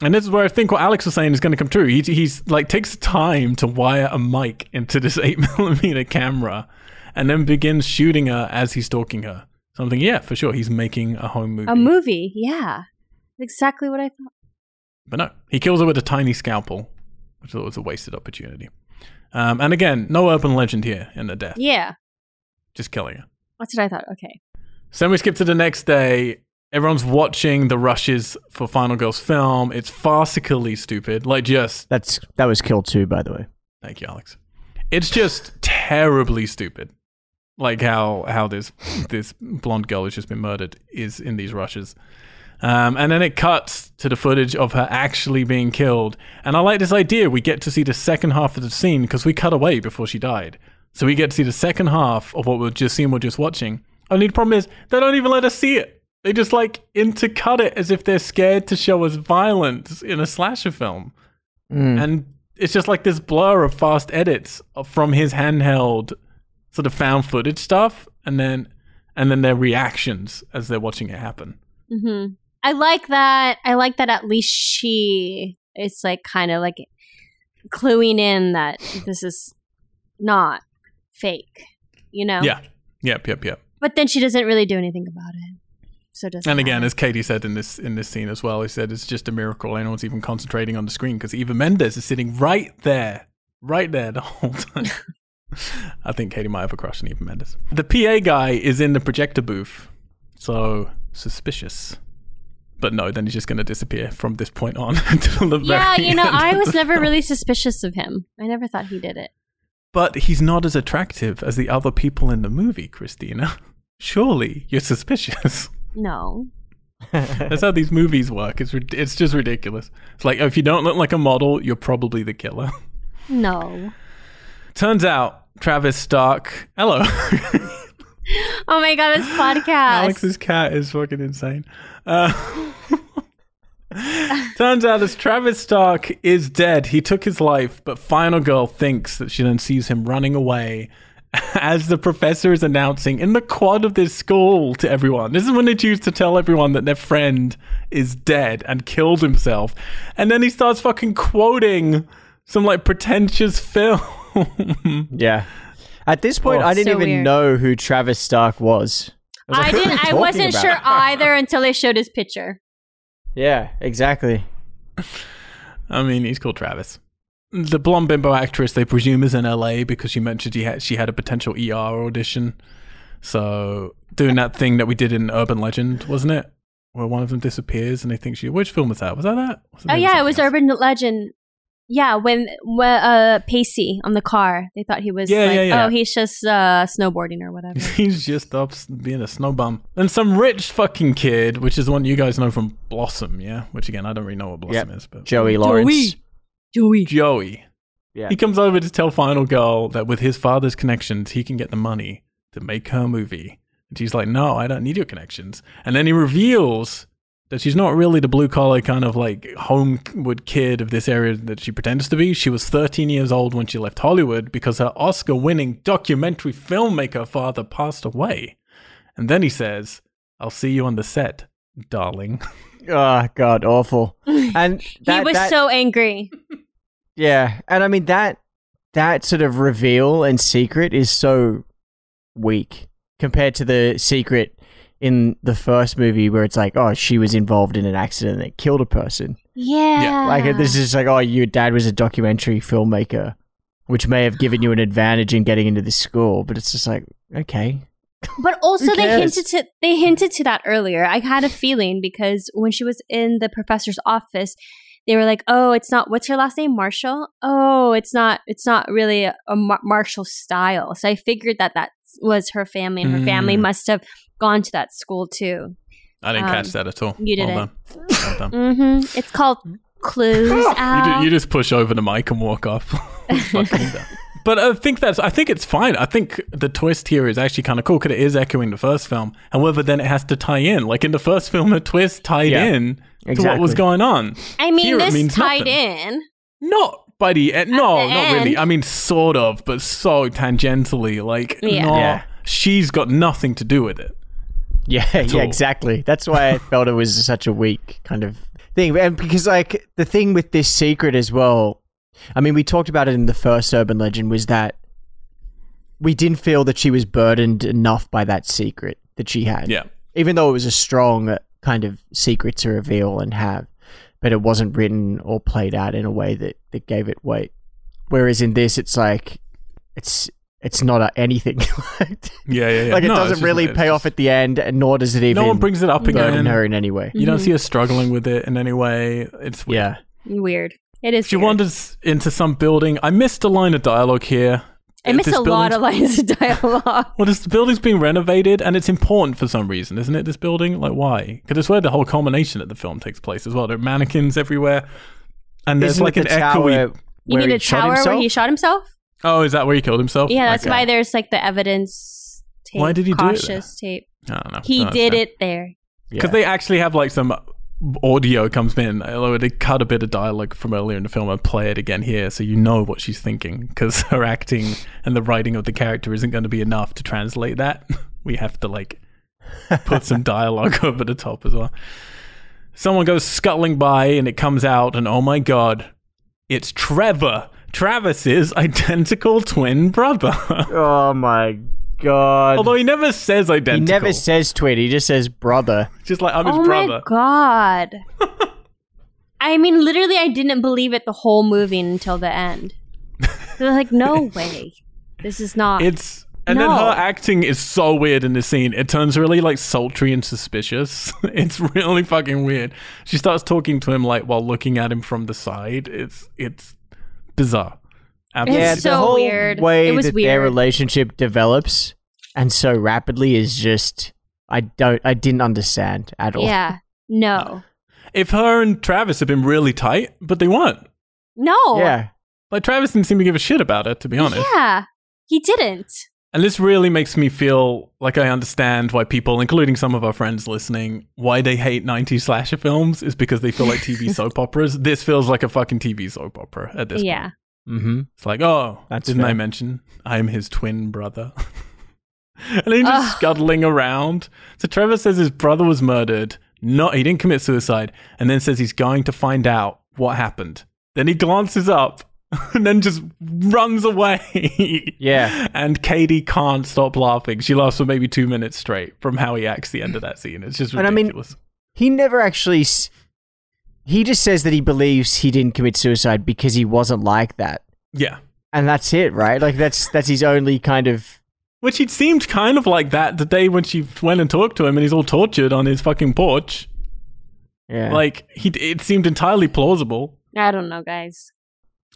And this is where I think what Alex was saying is going to come true. He, he's like takes time to wire a mic into this 8mm [laughs] camera and then begins shooting her as he's stalking her. So I'm thinking, yeah, for sure, he's making a home movie. A movie. Yeah, exactly what I thought. But no, he kills her with a tiny scalpel, which I thought was a wasted opportunity. Um, and again, no urban legend here in the death, Yeah, just killing her. that's what I thought. Okay. So then we skip to the next day. Everyone's watching the rushes for Final Girl's film. It's farcically stupid. Like, just That's That was Kill 2, by the way. Thank you, Alex. It's just terribly stupid. Like how how this this blonde girl who's just been murdered is in these rushes. Um, and then it cuts to the footage of her actually being killed. And I like this idea. We get to see the second half of the scene because we cut away before she died. So we get to see the second half of what we've just seen, we're just watching. Only the problem is they don't even let us see it. They just like intercut it as if they're scared to show us violence in a slasher film Mm. and it's just like this blur of fast edits from his handheld sort of found footage stuff and then and then their reactions as they're watching it happen hmm I like that. I like that at least she is like kind of like cluing in that this is not fake, you know? yeah yep yep yep But then she doesn't really do anything about it. So doesn't and again matter. as katie said in this in this scene as well he said it's just a miracle anyone's even concentrating on the screen because eva mendes is sitting right there right there the whole time [laughs] i think katie might have a crush on eva mendes the pa guy is in the projector booth so suspicious but no, then he's just going to disappear from this point on [laughs] until the yeah, very you know, I was never film. really suspicious of him. I never thought he did it. But he's not as attractive as the other people in the movie, Christina. [laughs] Surely you're suspicious. No. [laughs] That's how these movies work. It's rid- it's just ridiculous. It's like if you don't look like a model, you're probably the killer. No. Turns out Travis Stark. Hello. [laughs] Oh my god, this podcast. Alex's cat is fucking insane. Uh, [laughs] turns out this Travis Stark is dead. He took his life, but Final Girl thinks that she then sees him running away [laughs] as the professor is announcing in the quad of this school to everyone. This is when they choose to tell everyone that their friend is dead and killed himself. And then he starts fucking quoting some like pretentious film. Yeah. At this point, Oh. I didn't So even weird. know who Travis Stark was. was I like, who are didn't. I wasn't about? sure either until they showed his picture. Yeah, exactly. I mean, he's called Travis. The blonde bimbo actress they presume is in LA because she mentioned she had she had a potential ER audition. So doing that thing that we did in Urban Legend, wasn't it? Where one of them disappears and they think she. Which film was that? Was that that? Was Oh yeah, it was Urban Legend. Yeah, when when uh Pacey on the car, they thought he was Yeah, like, yeah, yeah. oh, he's just uh snowboarding or whatever. [laughs] He's just up being a snow bum. And some rich fucking kid, which is the one you guys know from Blossom, yeah? Which again, I don't really know what Blossom is, but Joey Lawrence. Joey. Joey. Joey. Yeah. He comes over to tell Final Girl that with his father's connections, he can get the money to make her movie. And she's like, no, I don't need your connections. And then he reveals that she's not really the blue collar kind of like homewood kid of this area that she pretends to be. She was 13 years old when she left Hollywood because her Oscar winning documentary filmmaker father passed away. And then he says, I'll see you on the set, darling. Oh [laughs] god, awful. [laughs] And that, he was that- so angry. [laughs] yeah, and I mean that that sort of reveal and secret is so weak compared to the secret in the first movie where it's like, oh, she was involved in an accident that killed a person. Yeah. Like this is like, oh, your dad was a documentary filmmaker, which may have given you an advantage in getting into this school, but it's just like, okay, But [laughs] also they hinted to they hinted to that earlier. I had a feeling because when she was in the professor's office, they were like, "Oh, it's not what's her last name, Marshall? Oh, it's not it's not really a, a Mar- Marshall style." So I figured that that was her family, and her family Mm. must have gone to that school too. I didn't Um, catch that at all. you didn't. done. Well. Mm-hmm. It's called Clues. [laughs] You, Al. ju- you just push over the mic and walk off. [laughs] But I think that's. I think it's fine. I think the twist here is actually kind of cool because it is echoing the first film. However, then it has to tie in. Like in the first film, the twist tied Yeah, in to what was going on. I mean, here this means tied nothing. in. Not by the end. No, the not really. I mean, sort of, but so tangentially. Like, Yeah. not- Yeah. she's got nothing to do with it. Yeah, yeah, all. exactly. That's why I felt it was such a weak kind of thing. And because like the thing with this secret as well, I mean, we talked about it in the first urban legend was that we didn't feel that she was burdened enough by that secret that she had. Yeah. Even though it was a strong kind of secret to reveal and have, but it wasn't written or played out in a way that that gave it weight. Whereas in this it's like it's it's not a, anything. [laughs] Yeah, yeah, yeah. like it No, doesn't really it's pay off at the end, and nor does it even No one brings it up burden again. her in any way. You don't see mm-hmm. her struggling with it in any way. It's weird. Yeah, Weird. It is. She weird. wanders into some building. I missed a line of dialogue here. I missed This a lot of lines of dialogue. Well, this building's being renovated, and it's important for some reason, isn't it? This building, like, why? Because it's where the whole culmination of the film takes place as well. There are mannequins everywhere, and there's Isn't like it an the tower echoey. You mean he the shot tower where he shot himself? Oh, is that where he killed himself? Yeah, that's Okay. why there's like the evidence tape. Why did he do it there? cautious tape? I don't know. He Don't did understand. it there. because they actually have like some audio comes in. Although they cut a bit of dialogue from earlier in the film and play it again here, so you know what she's thinking. Because [laughs] her acting and the writing of the character isn't going to be enough to translate that. [laughs] We have to like put some [laughs] dialogue over the top as well. Someone goes scuttling by, and it comes out, and oh my god, it's Trevor, Travis's identical twin brother. [laughs] Oh my god! Although he never says identical. he never says twin, he just says brother. just like I'm his brother. oh my god. [laughs] I mean, literally, I didn't believe it the whole movie until the end. They're like, no [laughs] way. This is not. It's and then her acting is so weird in this scene. It turns really like sultry and suspicious. it's really fucking weird. She starts talking to him like while looking at him from the side. It's it's bizarre. Absolutely. yeah, It's the so whole weird. way It was that their relationship develops and so rapidly is just I don't I didn't understand at all. Yeah. No. If her and Travis had been really tight, but they weren't. No. Yeah. Like Travis didn't seem to give a shit about it, to be honest. Yeah. He didn't. And this really makes me feel like I understand why people, including some of our friends listening, why they hate 90s slasher films is because they feel like TV [laughs] soap operas. This feels like a fucking TV soap opera at this Yeah. point. Yeah. Mm-hmm. It's like, oh, That's didn't I mention I'm his twin brother? [laughs] and then just Ugh. scuttling around. So Trevor says his brother was murdered. Not he didn't commit suicide, and then says he's going to find out what happened. Then he glances up [laughs] and then just runs away. Yeah. And Katie can't stop laughing. She laughs for maybe two minutes straight from how he acts the end of that [clears throat] scene. It's just And I mean- ridiculous. He never actually s- he just says that he believes he didn't commit suicide because he wasn't like that. yeah. And that's it, right? Like that's that's his only kind of Which he seemed kind of like that the day when she went and talked to him and he's all tortured on his fucking porch. yeah. Like he, it seemed entirely plausible. I don't know, guys.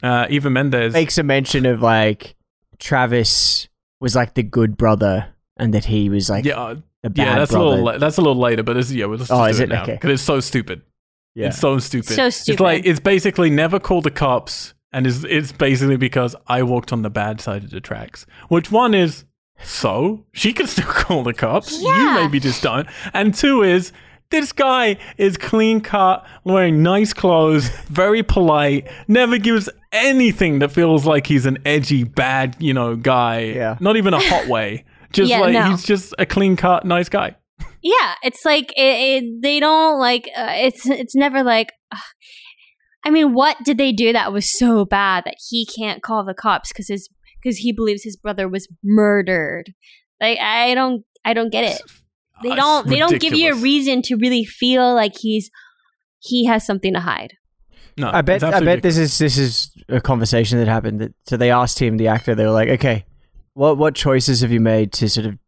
Uh, Eva Mendes. makes a mention of like Travis was like the good brother and that he was like yeah, uh, the bad yeah, that's brother. a little la- that's a little later, but it's, yeah, well, let's Oh, is do it? it now Okay. because it's so stupid. yeah. It's so stupid. So stupid. It's like it's basically never call the cops, and it's it's basically because I walked on the bad side of the tracks. Which one is so she can still [laughs] call the cops. You maybe just don't. And two is. This guy is clean cut, wearing nice clothes, very polite, never gives anything that feels like he's an edgy, bad, you know, guy. Yeah. Not even a hot way. [laughs] Just Yeah, like no. he's just a clean cut, nice guy. [laughs] Yeah, it's like it, it, they don't like uh, it's it's never like ugh. I mean, what did they do that was so bad that he can't call the cops cuz his cuz he believes his brother was murdered. Like I don't I don't get it. They don't they don't give you a reason to really feel like he's he has something to hide. No, I bet I bet this is this is a conversation that happened. That, so they asked him, the actor, they were like, "Okay, what what choices have you made to sort of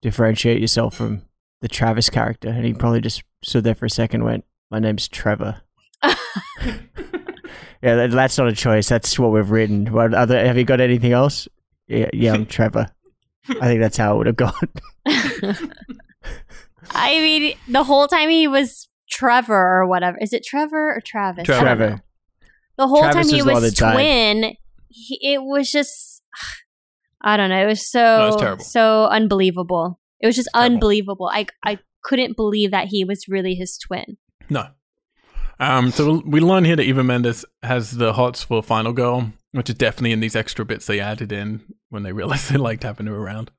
differentiate yourself from the Travis character?" And he probably just stood there for a second, and went, "My name's Trevor." [laughs] yeah, that, that's not a choice. That's what we've written. What other? Have you got anything else? Yeah, yeah, I'm Trevor. I think that's how it would have gone. [laughs] I mean, the whole time he was Trevor or whatever. Is it Trevor or Travis? I. Trevor. the whole Travis time he was the one was that died. twin, he, it was just [sighs] I don't know. It was so No, it's terrible. so unbelievable. It was just terrible. unbelievable. I I couldn't believe that he was really his twin. No. Um, so we learn here that Eva Mendes has the hots for Final Girl, which is definitely in these extra bits they added in when they [laughs] realized they liked having her around.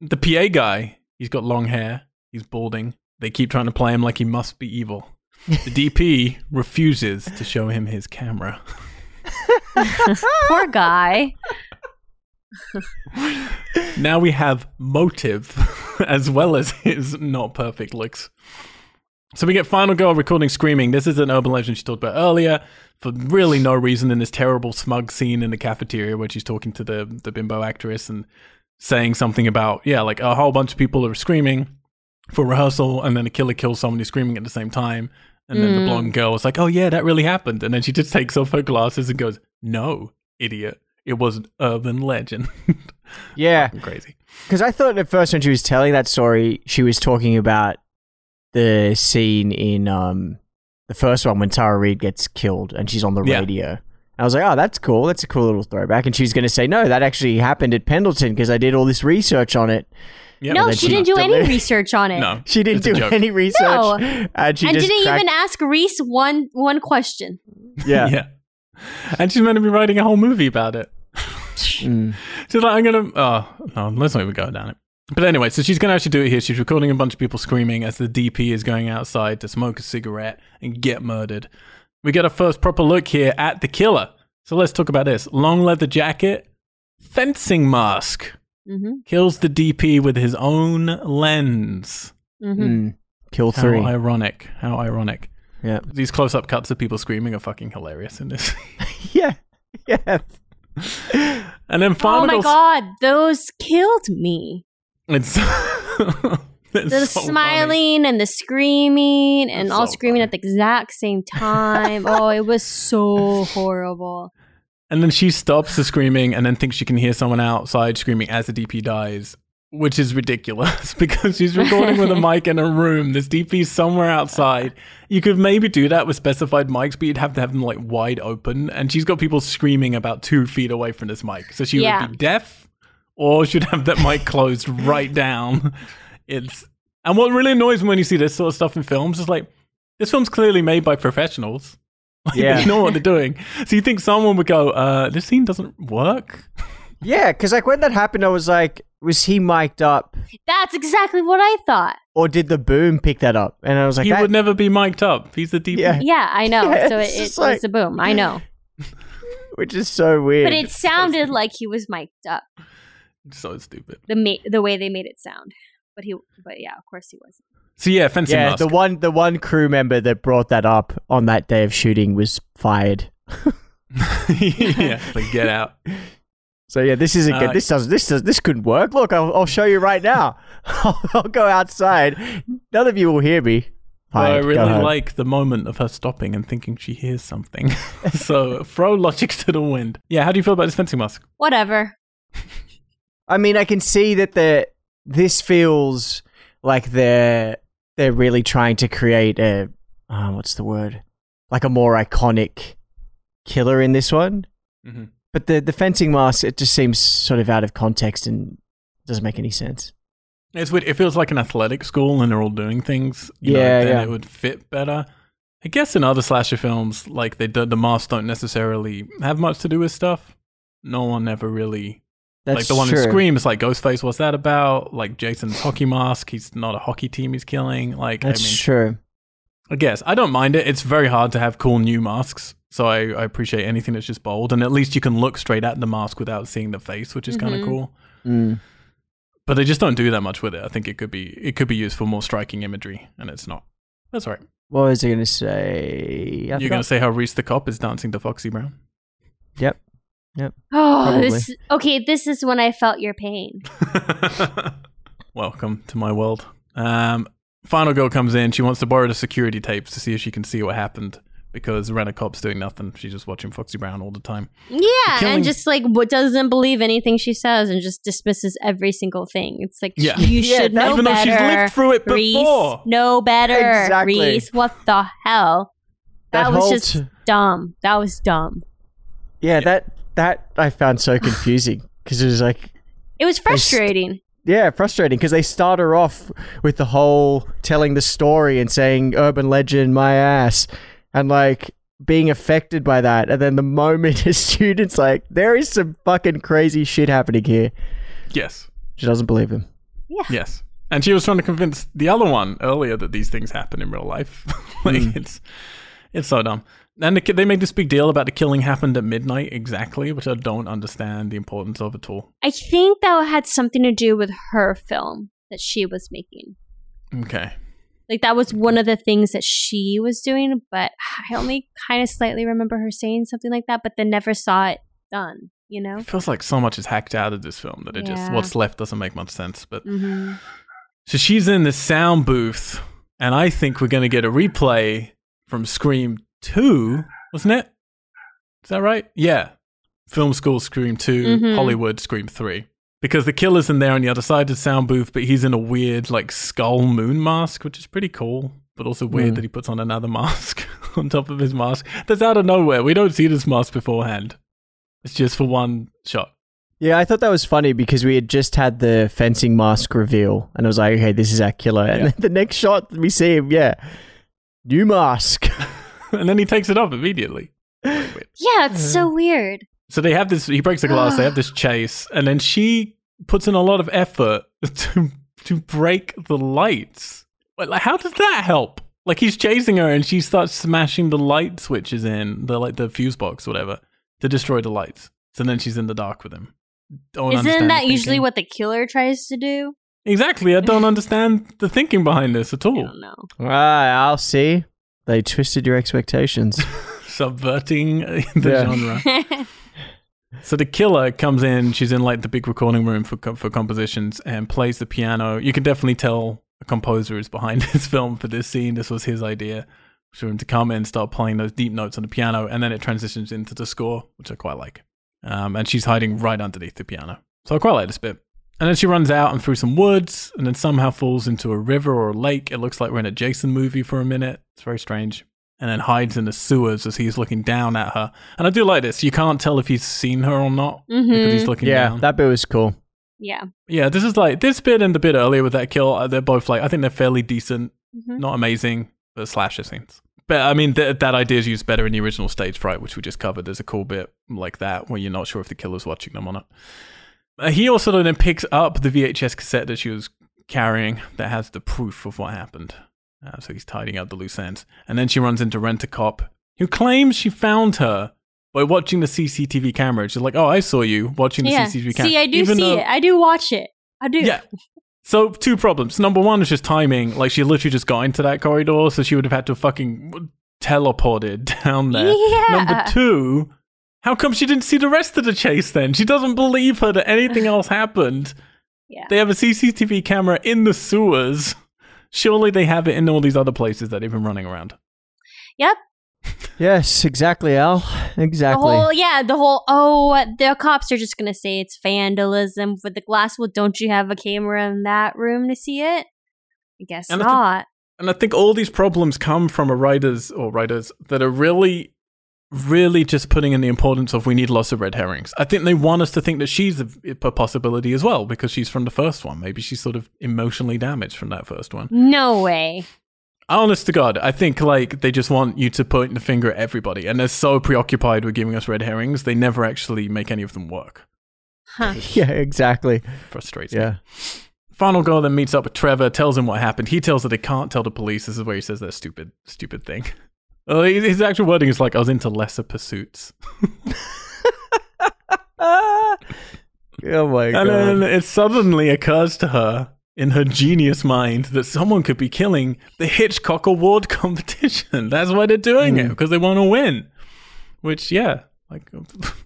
The PA guy, he's got long hair, he's balding. They keep trying to play him like he must be evil. The [laughs] DP refuses to show him his camera. [laughs] Poor guy. [laughs] Now we have motive as well as his not perfect looks. So we get Final Girl recording screaming. This is an urban legend she talked about earlier for really no reason in this terrible smug scene in the cafeteria where she's talking to the, the bimbo actress and saying something about, yeah, like a whole bunch of people are screaming for rehearsal and then a killer kills someone who's screaming at the same time. And then the Mm. blonde girl was like, oh, yeah, that really happened. And then she just [laughs] takes off her glasses and goes, no, idiot. It was an urban legend. [laughs] Yeah, Crazy. because I thought at first when she was telling that story, she was talking about the scene in um the first one when Tara Reid gets killed and she's on the Yeah. radio. I was like, oh, that's cool. That's a cool little throwback. And she was going to say, no, that actually happened at Pendleton because I did all this research on it. Yeah, no, she she didn't do any up there. research on it. No. [laughs] She didn't do any research. No. And she and just didn't cracked- even ask Reese one one question. Yeah. [laughs] yeah. And she's meant to be writing a whole movie about it. [laughs] Mm. She's like, I'm gonna. Oh no, let's not even go down it. But anyway, so she's gonna actually do it here. She's recording a bunch of people screaming as the DP is going outside to smoke a cigarette and get murdered. We get a first proper look here at the killer. So let's talk about this: long leather jacket, fencing mask, Mm-hmm. kills the DP with his own lens. Mm-hmm. Mm. Kill How ironic! How ironic! Yeah. These close-up cuts of people screaming are fucking hilarious in this. [laughs] yeah. Yeah. and then final Oh my god, those killed me. It's, it's [laughs] The so funny. smiling and the screaming and It's all so screaming funny. at the exact same time. [laughs] oh, it was so horrible. And then she stops the screaming and then thinks she can hear someone outside screaming as the DP dies, which is ridiculous [laughs] because she's recording with a [laughs] mic in a room. There's DP somewhere outside. You could maybe do that with specified mics, but you'd have to have them like wide open. And she's got people screaming about two feet away from this mic. So she Yeah. would be deaf or should have that mic closed right down. It's and what really annoys me when you see this sort of stuff in films is like this film's clearly made by professionals. [laughs] Like, Yeah. they know what they're doing. So you think someone would go, uh, this scene doesn't work? Yeah, because like when that happened, I was like, was he mic'd up, That's exactly what I thought. or did the boom pick that up? And I was like, he that, would never be mic'd up. He's the DP. Yeah. Yeah, I know. [laughs] Yeah, so it, it's it just like- was a boom. I know. [laughs] which is so weird. But it sounded like he was mic'd up. So stupid. The ma- the way they made it sound. But he but yeah, of course he wasn't. So yeah, fencing mask. yeah, mask. the one the one crew member that brought that up on that day of shooting was fired. [laughs] [laughs] yeah, like get [laughs] out. So yeah, this isn't Uh, good. This does this does this couldn't work. Look, I'll, I'll show you right now. I'll, I'll go outside. None of you will hear me. But I really like the moment of her stopping and thinking she hears something. so throw logic to the wind. Yeah, how do you feel about this fencing mask? Whatever. I mean, I can see that the this feels like they're they're really trying to create a uh, what's the word like a more iconic killer in this one. Mm-hmm. But the the fencing mask it just seems sort of out of context and doesn't make any sense. It's weird. It feels like an athletic school and they're all doing things. You Yeah, know, yeah. it would fit better. I guess in other slasher films, like they do, the masks don't necessarily have much to do with stuff. No one ever really That's like the one true. in Scream. It's like Ghostface. What's that about? Like Jason's hockey mask. He's not a hockey team. He's killing. Like That's I mean, true. I guess I don't mind it. It's very hard to have cool new masks, so I, I appreciate anything that's just bold, and at least you can look straight at the mask without seeing the face, which is kind Mhm. of cool. Mm. But they just don't do that much with it. I think it could be it could be used for more striking imagery, and it's not. That's all right. What was I going to say? I You're gonna say how Reese the cop is dancing to Foxy Brown? Yep. Oh, Probably. this okay. This is when I felt your pain. [laughs] Welcome to my world. Um, final girl comes in. She wants to borrow the security tapes to see if she can see what happened because Rena Cop's doing nothing. She's just watching Foxy Brown all the time. Yeah, killing- and just like what doesn't believe anything she says and just dismisses every single thing. It's like Yeah. you Yeah, should know Even though better. she's lived through it Reese, before. know better. Exactly. Reese, what the hell? That, That was whole just t- dumb. That was dumb. Yeah, that that I found so confusing because it was like, It was st- frustrating. yeah, frustrating because they start her off with the whole telling the story and saying urban legend, my ass, and like being affected by that, and then the moment [laughs] a student's like, there is some fucking crazy shit happening here, Yes. she doesn't believe him. Yes. And she was trying to convince the other one earlier that these things happen in real life. [laughs] like Hmm. it's it's so dumb. And the, they made this big deal about the killing happened at midnight exactly, which I don't understand the importance of at all. I think that had something to do with her film that she was making. Okay. Like that was one of the things that she was doing, but I only kind of slightly remember her saying something like that, but then never saw it done, you know? It feels like so much is hacked out of this film that it just what's left doesn't make much sense. But Mm-hmm. so she's in the sound booth, and I think we're gonna get a replay from Scream Two, wasn't it? Is that right? Yeah. Film School Scream 2, Mhm. Hollywood Scream 3. Because the killer's in there on the other side of the sound booth, but he's in a weird, like, skull moon mask, which is pretty cool, but also weird Mm. that he puts on another [laughs] mask on top of his mask. That's out of nowhere. We don't see this mask beforehand. It's just for one shot. Yeah, I thought that was funny because we had just had the fencing mask reveal, and I was like, okay, this is our killer. And Yeah. then the next shot, we see him, yeah, new mask. [laughs] [laughs] and then he takes it off immediately. [laughs] Yeah, it's so weird. So they have this. He breaks the glass. they have this [sighs] chase, and then she puts in a lot of effort [laughs] to to break the lights. Like, how does that help? Like he's chasing her, and she starts smashing the light switches in the like the fuse box, whatever, to destroy the lights. So then she's in the dark with him. Don't Isn't understand that usually what the killer tries to do? Exactly. I don't understand the thinking behind this at I all. don't know. Ah, I'll see. They twisted your expectations. [laughs] Subverting [laughs] the Yeah. genre. [laughs] So the killer comes in. She's in like the big recording room for for compositions and plays the piano. You can definitely tell a composer is behind this film for this scene. This was his idea. for him to come in and start playing those deep notes on the piano, and then it transitions into the score, which I quite like. Um, and she's hiding right underneath the piano. So I quite like this bit. And then she runs out and through some woods, and then somehow falls into a river or a lake. It looks like we're in a Jason movie for a minute. It's very strange. And then hides in the sewers as he's looking down at her. And I do like this. You can't tell if he's seen her or not because Mhm. he's looking Yeah, down. that bit was cool. Yeah. yeah, this is like this bit and the bit earlier with that kill. uh, They're both like I think they're fairly decent, Mhm. not amazing, but slasher scenes. But I mean, th- that idea is used better in the original stage fright, which we just covered. There's a cool bit like that where you're not sure if the killer's watching them or not. Uh, he also then picks up the VHS cassette that she was carrying that has the proof of what happened. Uh, so he's tidying up the loose ends. And then she runs into Rent a Cop, who claims she found her by watching the CCTV camera. She's like, "Oh, I saw you watching the Yeah. CCTV camera." See, I do Even see though- it. I do watch it. I do. yeah. So two problems. Number one is just timing. Like she literally just got into that corridor, so she would have had to fucking teleported [laughs] down there. Yeah. Number two, how come she didn't see the rest of the chase then? She doesn't believe her that anything [laughs] else happened. Yeah. They have a CCTV camera in the sewers. Surely they have it in all these other places that they've been running around. Yep. [laughs] Yes, exactly, Al. The Exactly. whole yeah, the whole oh the cops are just gonna say it's vandalism for the glass. Well, don't you have a camera in that room to see it? I guess And I think- not. And I think all these problems come from a writers or writers that are really, really just putting in the importance of we need lots of red herrings. I think they want us to think that she's a, a possibility as well because she's from the first one. Maybe she's sort of emotionally damaged from that first one. No way. Honest to God, I think like they just want you to point the finger at everybody, and they're so preoccupied with giving us red herrings, they never actually make any of them work. Huh. [laughs] yeah, exactly. Frustrates me. Yeah. Final girl then meets up with Trevor, tells him what happened. He tells her they can't tell the police. This is where he says that stupid, stupid thing. [laughs] Uh, his his actual wording is like, I was into lesser pursuits. [laughs] Oh my god. And then it suddenly occurs to her in her genius mind that someone could be killing the Hitchcock Award [laughs] competition. That's why they're doing it, Mm. because they want to win. Which, yeah, like,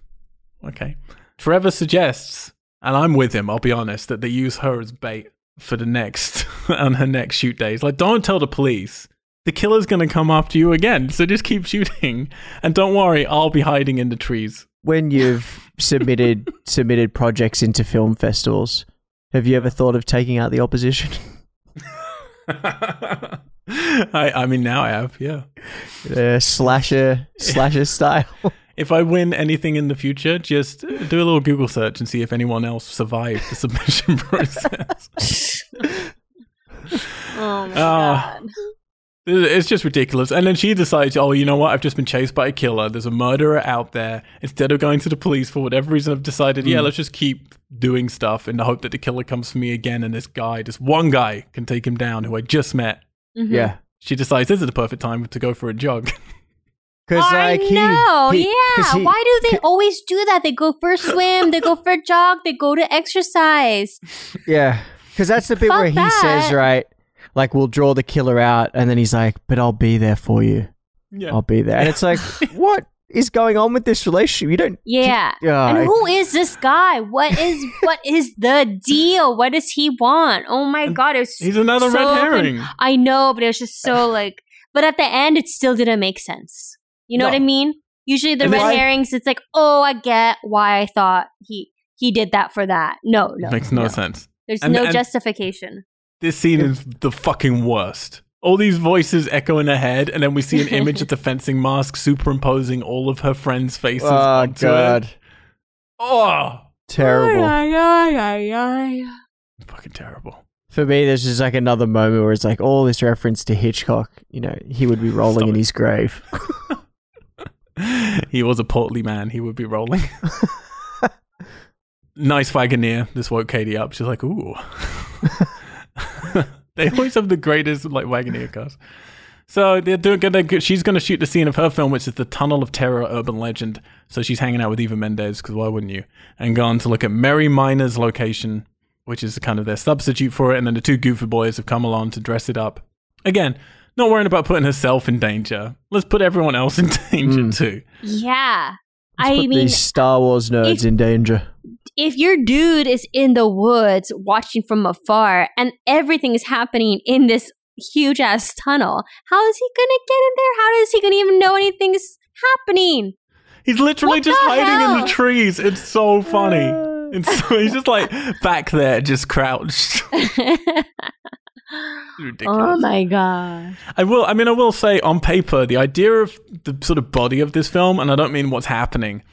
[laughs] okay. Trevor suggests, and I'm with him, I'll be honest, that they use her as bait for the next, on her next shoot days. Like, don't tell the police. The killer's going to come after you again, so just keep shooting. And don't worry, I'll be hiding in the trees. when you've submitted [laughs] submitted projects into film festivals, have you ever thought of taking out the opposition? [laughs] [laughs] I, I mean, now I have, yeah. Uh, slasher slasher style. If I win anything in the future, just do a little Google search and see if anyone else survived the submission process. Oh my Ah. god. It's just ridiculous. And then she decides, oh, you know what? I've just been chased by a killer. There's a murderer out there. Instead of going to the police for whatever reason, I've decided, yeah, let's just keep doing stuff in the hope that the killer comes for me again. And this guy, this one guy, can take him down who I just met. Mhm. yeah. She decides this is the perfect time to go for a jog. Because [laughs] I like he, know, he- 'cause yeah. he- Why do they always do that? They go for a swim, they go for a jog, they go to exercise. [laughs] Yeah, because that's the bit Fuck where he that. says, right, like we'll draw the killer out, and then he's like, "But I'll be there for you. yeah. I'll be there." And it's like, [laughs] what is going on with this relationship? You don't. Yeah. [laughs] Yeah, and who is this guy? What is what is the deal? What does he want? Oh my god, it was He's another so red con- herring. I know, but it was just so [laughs] like but at the end it still didn't make sense. You know No. what I mean? Usually the And red why- herrings, it's like, oh, I get why I thought he he did that for that. No, no. Makes no, sense. There's And- no and- justification. This scene is the fucking worst. All these voices echo in her head, and then we see an [laughs] image of the fencing mask superimposing all of her friends' faces oh onto god, it. Oh, terrible. Ay, ay, ay, ay. fucking terrible. For me, there's just like another moment where it's like all this reference to Hitchcock. You know, he would be [laughs] rolling Stop in it. his grave. [laughs] he was a portly man. He would be rolling. nice Wagoneer. This woke Katie up. She's like, ooh. [laughs] they always have the greatest like Wagoneer cars. So they're doing good. She's going to shoot the scene of her film, which is the Tunnel of Terror urban legend. So she's hanging out with Eva Mendes because why wouldn't you? And gone to look at Mary Miner's location, which is kind of their substitute for it. And then the two goofy boys have come along to dress it up. Again, not worrying about putting herself in danger. Let's put everyone else in [laughs] danger Mm. too. Yeah. Let's I put mean, these Star Wars nerds if- in danger. If your dude is in the woods watching from afar and everything is happening in this huge ass tunnel. How is he gonna get in there? How is he gonna even know anything's happening? He's literally What just hiding in the trees. It's so funny. [sighs] It's so, he's just like back there, just crouched. [laughs] [laughs] Oh ridiculous. oh my god. I will. I mean, I will say on paper, the idea of the sort of body of this film, and I don't mean what's happening,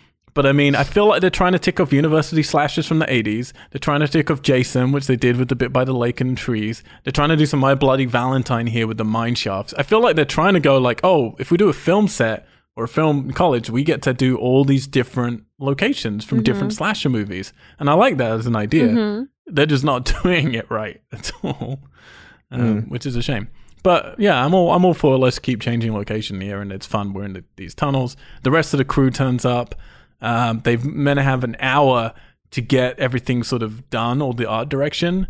but I mean I feel like they're trying to tick off university slashers from the '80s. They're trying to tick off Jason, which they did with the bit by the lake and trees. They're trying to do some My Bloody Valentine here with the mine shafts. I feel like they're trying to go like, oh, if we do a film set or a film in college, we get to do all these different locations from different slasher movies, and I like that as an idea. Mhm. They're just not [laughs] doing it right at all, um, which is a shame. But yeah, I'm all I'm all for let's keep changing location here, and it's fun. We're in the, these tunnels. The rest of the crew turns up. Um, they've meant to have an hour to get everything sort of done, all the art direction,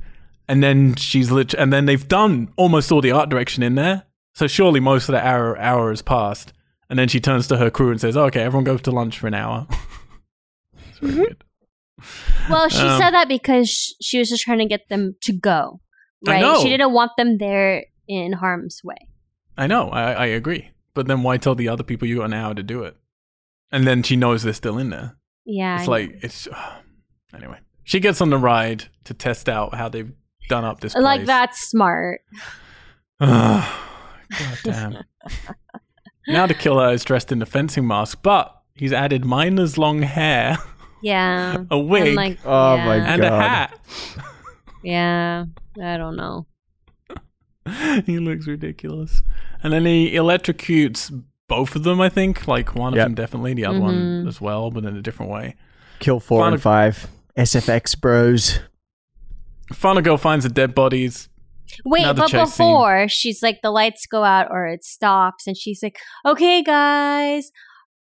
and then she's lit- and then they've done almost all the art direction in there. So surely most of the hour hour has passed, and then she turns to her crew and says, "Okay, everyone goes to lunch for an hour." [laughs] it's very weird. Well, she Um, said that because she was just trying to get them to go. Right? She didn't want them there in harm's way. I know, I, I agree. But then why tell the other people you got an hour to do it? And then she knows they're still in there. Yeah. It's I like it's anyway. She gets on the ride to test out how they've done up this know. like that's smart. [sighs] God damn. [laughs] now the killer is dressed in a fencing mask, but he's added miner's long hair, Yeah. [laughs] a wig, And like, Oh yeah, my and a God. hat. Yeah. I don't know. [laughs] he looks ridiculous. And then he electrocutes both of them, I think. Like one of them definitely, the other one Mhm. as well, but in a different way. Kill four Final- and five. SFX bros. Final girl finds the dead bodies. Wait, Another but chase scene. before she's like the lights go out or it stops and she's like, "Okay, guys,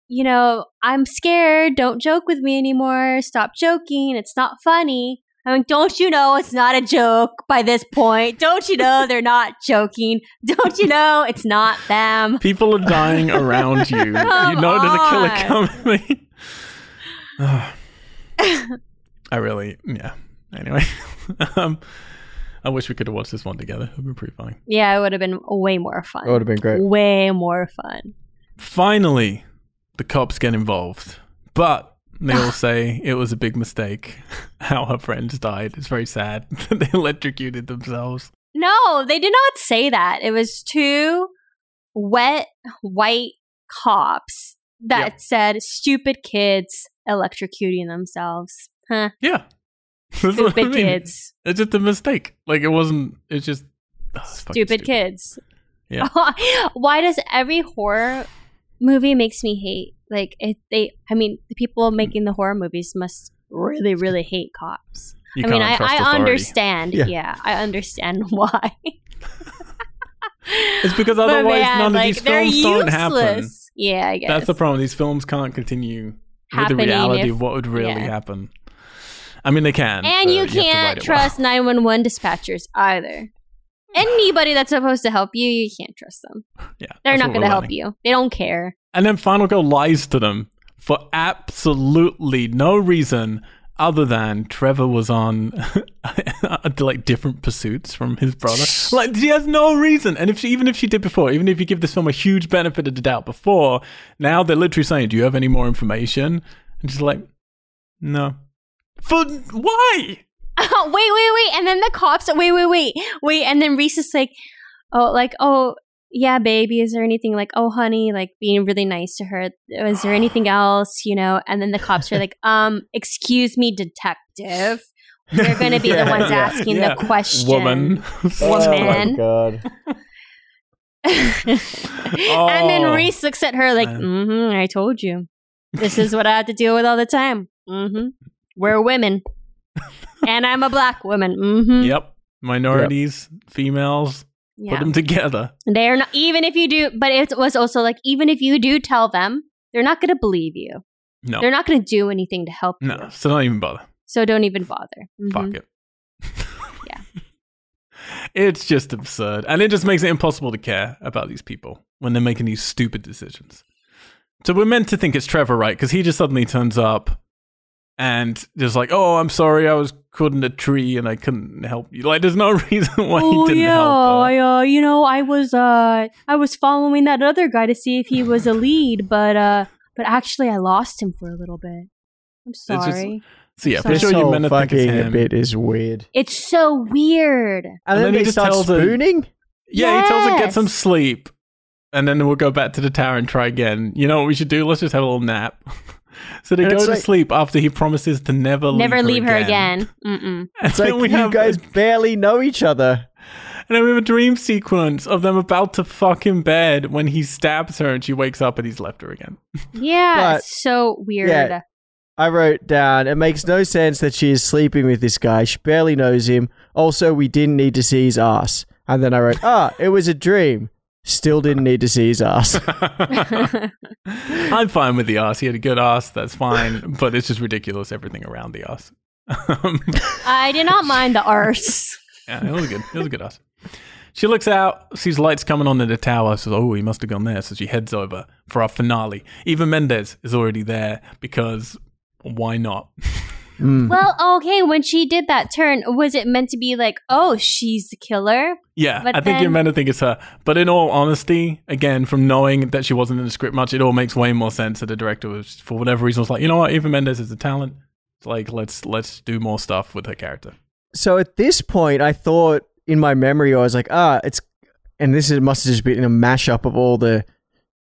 you know, I'm scared. Don't joke with me anymore. Stop joking. It's not funny." I'm like, "Don't you know it's not a joke by this point? Don't you know they're not joking? Don't you know it's not them?" People are dying around you. [laughs] you Come know there's a killer on. coming. [laughs] [sighs] I really, yeah. Anyway, [laughs] um, I wish we could have watched this one together. It would have been pretty funny. Yeah, it would have been way more fun. It would have been great. Way more fun. Finally, the cops get involved, but they all [laughs] say it was a big mistake. [laughs] How her friends died. It's very sad [laughs] that they electrocuted themselves. No, they did not say that. It was two wet white cops that Yep. said stupid kids electrocuting themselves. Huh. Yeah. What I Stupid mean. kids. It's just a mistake. Like it wasn't. It's just ah, it's fucking Stupid, kids. Yeah. Why does every horror movie makes me hate? Like if they I mean, the people making the horror movies must really, really hate cops. You I mean, I, I understand. Yeah. Yeah. I understand [laughs] why. It's because otherwise man, none of these films don't happen. Yeah, I guess. That's the problem. These films can't continue with the reality if- of what would really yeah. happen. I mean, they can. And you have to write can't trust 911 dispatchers either. [laughs] Anybody that's supposed to help you, you can't trust them. Yeah, They're not going to help you. They don't care. And then Final Girl lies to them for absolutely no reason other than Trevor was on [laughs] like different pursuits from his brother. [laughs] Like she has no reason. And if she, even if she did before, even if you give this film a huge benefit of the doubt before, now they're literally saying, "Do you have any more information?" And she's like, "No." For why? [laughs] wait, wait, wait. And then the cops, wait, wait, wait, wait. And then Reese is like, oh, like, oh, yeah, baby, is there anything like, oh, honey, like being really nice to her? Is there anything else, you know? And then the cops are like, um, excuse me, detective. They're going to be [laughs] Yeah, the ones yeah, asking yeah. the question. Woman. [laughs] Woman. god. and then Oh, Reese looks at her like, man. mm-hmm, I told you. This is what I have to deal with all the time. Mm-hmm. We're women. And I'm a black woman. Mm-hmm. Yep. Minorities, females, Yeah. put them together. They're not, even if you do, but it was also like, even if you do tell them, they're not going to believe you. No. They're not going to do anything to help No. you. So don't even bother. So don't even bother. Mhm. Fuck it. [laughs] Yeah. [laughs] It's just absurd. And it just makes it impossible to care about these people when they're making these stupid decisions. So we're meant to think it's Trevor, right? Because he just suddenly turns up and just like, oh, I'm sorry, I was caught in a tree and I couldn't help you. Like, there's no [laughs] reason why oh he didn't yeah, help Oh, I, uh, you know, I was uh, I was following that other guy to see if he was a lead, but uh, but actually, I lost him for a little bit. I'm just- sorry. So yeah, for sure you whole meant to think it's him. bit is weird. It's so weird. And, And then, then he they just start tells her- spooning. Yeah, he tells her get some sleep, and then we'll go back to the tower and try again. You know what we should do? Let's just have a little nap. [laughs] [laughs] so they And go to like- sleep after he promises to never Never leave leave her her again. again. Mm-mm. [laughs] And It's like we you have guys barely know each other. And then we have a dream sequence of them about to fuck in bed when he stabs her and she wakes up and he's left her again. [laughs] Yeah, But- it's so weird. Yeah. I wrote down, it makes no sense that she is sleeping with this guy. She barely knows him. Also, we didn't need to see his ass. And then I wrote, ah, it was a dream. Still didn't need to see his ass. [laughs] [laughs] I'm fine with the ass. He had a good ass. That's fine. But it's just ridiculous, everything around the ass. [laughs] I did not mind the arse. yeah, it was good. It was a good ass. She looks out, sees lights coming on in the tower, says, Oh, he must have gone there. So she heads over for our finale. Eva Mendes is already there because why not? Mm. Well, okay, when she did that turn, was it meant to be like, oh, she's the killer? Yeah, But I think you're meant to think it's her. But in all honesty, again, from knowing that she wasn't in the script much, it all makes way more sense that the director was, for whatever reason, was like, you know what, Eva Mendes is a talent. It's like let's let's do more stuff with her character. So at this point, I thought in my memory, I was like, ah, it's, and this is, must have just been a mashup of all the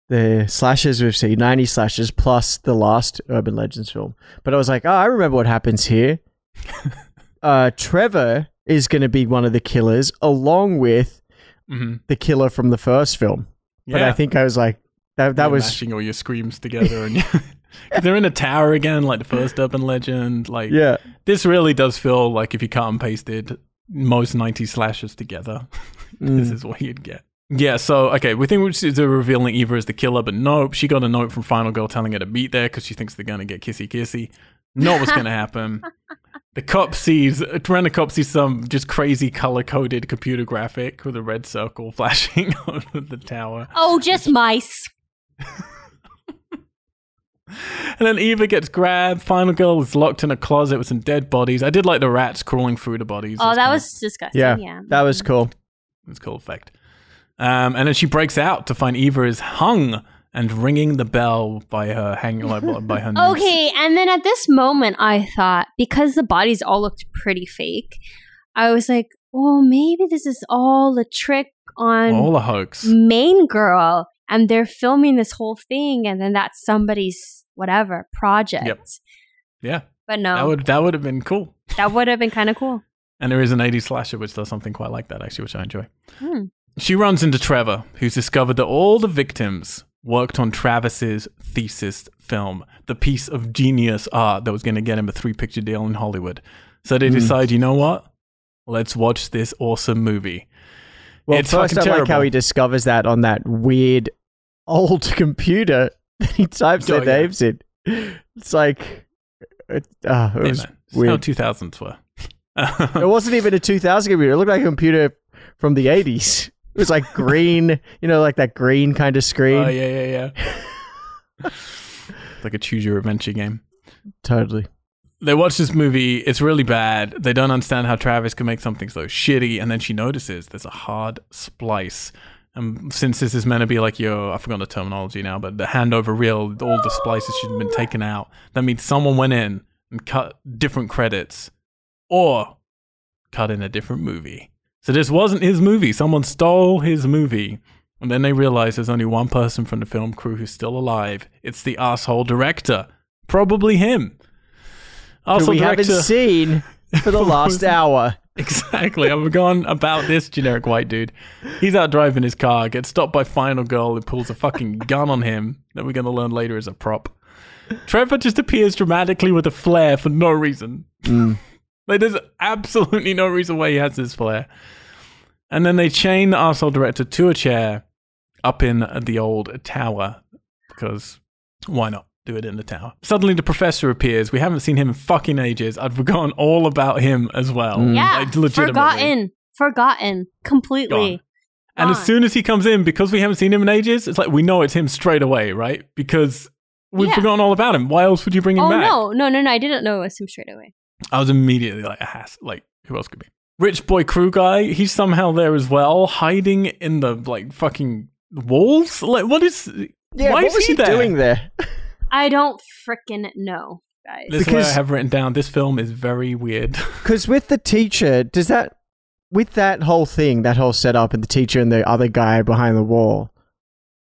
the slashers we've seen, 90 slashers plus the last Urban Legends film. But I was like, oh, I remember what happens here. [laughs] uh, Trevor is going to be one of the killers, along with hmm the killer from the first film. But I think I was like, that that You're was mashing all your screams together, and [laughs] they're in a tower again, like the first Urban Legend. Like yeah. this really does feel like if you cut and pasted most 90 slashes together, [laughs] this Mm. is what you'd get. Yeah, so okay, we think they're revealing Eva as the killer, but nope, she got a note from Final Girl telling her to meet there because she thinks they're gonna get kissy kissy. Not what's gonna happen. [laughs] The cop sees, Miranda cop sees some just crazy color coded computer graphic with a red circle [laughs] flashing on the tower. Oh, just mice. [laughs] And then Eva gets grabbed. Final Girl is locked in a closet with some dead bodies. I did like the rats crawling through the bodies. Oh, It's that kinda- was disgusting. Yeah, Yeah. that was mm-hmm. cool. It's a cool effect. Um, and then she breaks out to find Eva is hung and ringing the bell by her hanging like by her [laughs] noose. Okay, and then at this moment, I thought because the bodies all looked pretty fake, I was like, "Oh, maybe this is all a trick on all a hoax. main girl, and they're filming this whole thing, and then that's somebody's whatever project." Yep. Yeah, But no, that would that would have been cool. that would have been kind of cool. And there is an 80s slasher which does something quite like that actually, which I enjoy. Hmm. She runs into Trevor, who's discovered that all the victims worked on Travis's thesis film, the piece of genius art that was going to get him a three picture deal in Hollywood. So they Hmm. decide, you know what? Let's watch this awesome movie. Well, It's first I like how he discovers that on that weird old [laughs] computer that he types Oh, their yeah. names in. It's like, it, uh, it was man, it's how 2000s were. It wasn't even a 2000 computer. It looked like a computer from the 80s. It was like green, you know, like that green kind of screen. Oh, yeah, yeah, yeah. [laughs] like a choose your adventure game. Totally. they watch this movie. It's really bad. They don't understand how Travis can make something so shitty. And then she notices there's a hard splice. And since this is meant to be like your, I forgot the terminology now, but the handover reel, all the splices should have been taken out. That means someone went in and cut different credits or cut in a different movie. So this wasn't his movie. Someone stole his movie. And then they realize there's only one person from the film crew who's still alive. It's the asshole director. Probably him. Also, we haven't seen for the [laughs] last [laughs] hour. Exactly. I've gone about this generic white dude. He's out driving his car, gets stopped by Final Girl who pulls a fucking [laughs] gun on him that we're going to learn later is a prop. Trevor just appears dramatically with a flare for no reason. Mm. Like, there's absolutely no reason why he has this flare. And then they chain the arsehole director to a chair up in the old tower because why not? Do it in the tower. Suddenly, the professor appears. We haven't seen him in fucking ages. I'd forgotten all about him as well. Mm. Yeah, Like, legitimately. forgotten, forgotten completely. Gone. And as soon as he comes in, because we haven't seen him in ages, it's like we know it's him straight away, right? Because we've Yeah. forgotten all about him. Why else would you bring him Oh back? no, no, no, no! I didn't know it was him straight away. I was immediately like, has like who else could be? Rich boy crew guy. He's somehow there as well, hiding in the like fucking walls. Like, what is? Yeah, why what is was he he there? doing there? I don't frickin' know, guys. This is why I have written down. This film is very weird. [laughs] Because with the teacher, does that with that whole thing, that whole setup, and the teacher and the other guy behind the wall,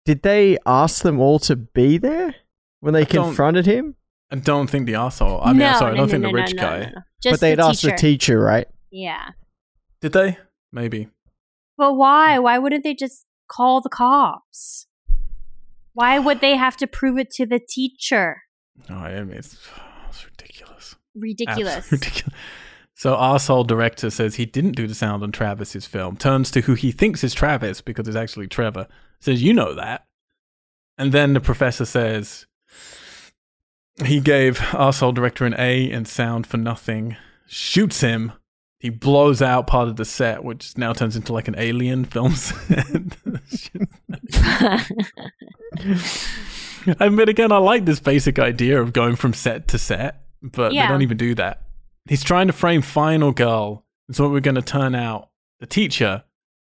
did they ask them all to be there when they I confronted him? I don't think the asshole. I mean, no, I'm sorry, I don't no, think no, the rich no, guy. no, no. Just but they'd the asked the teacher, right? Yeah, Did they? Maybe. but why? Why wouldn't they just call the cops? Why would they have to prove it to the teacher? Oh, I mean it's, it's ridiculous. Ridiculous. Absolutely [laughs] ridiculous. So arsehole director says he didn't do the sound on Travis's film. Turns to who he thinks is Travis because it's actually Trevor. Says you know that. And then the professor says he gave arsehole director an A in sound for nothing. Shoots him. He blows out part of the set, which now turns into like an alien film [laughs] set. I mean, again, I like this basic idea of going from set to set, but Yeah. they don't even do that. He's trying to frame Final Girl. It's what we're going to turn out. The teacher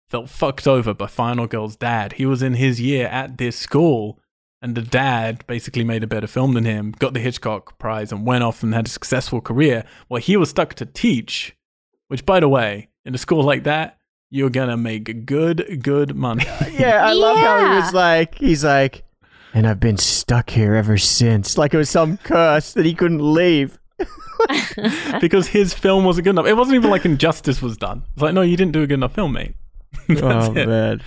felt fucked over by Final Girl's dad. He was in his year at this school, and the dad basically made a better film than him, got the Hitchcock Prize, and went off and had a successful career. While he was stuck to teach, which, by the way, in a school like that, you're going to make good, good money. [laughs] Yeah, I love how he was like, he's like, and I've been stuck here ever since. [laughs] Like it was some curse that he couldn't leave. [laughs] because his film wasn't good enough. It wasn't even like Injustice was done. It's like, no, you didn't do a good enough film, mate. That's oh it. man.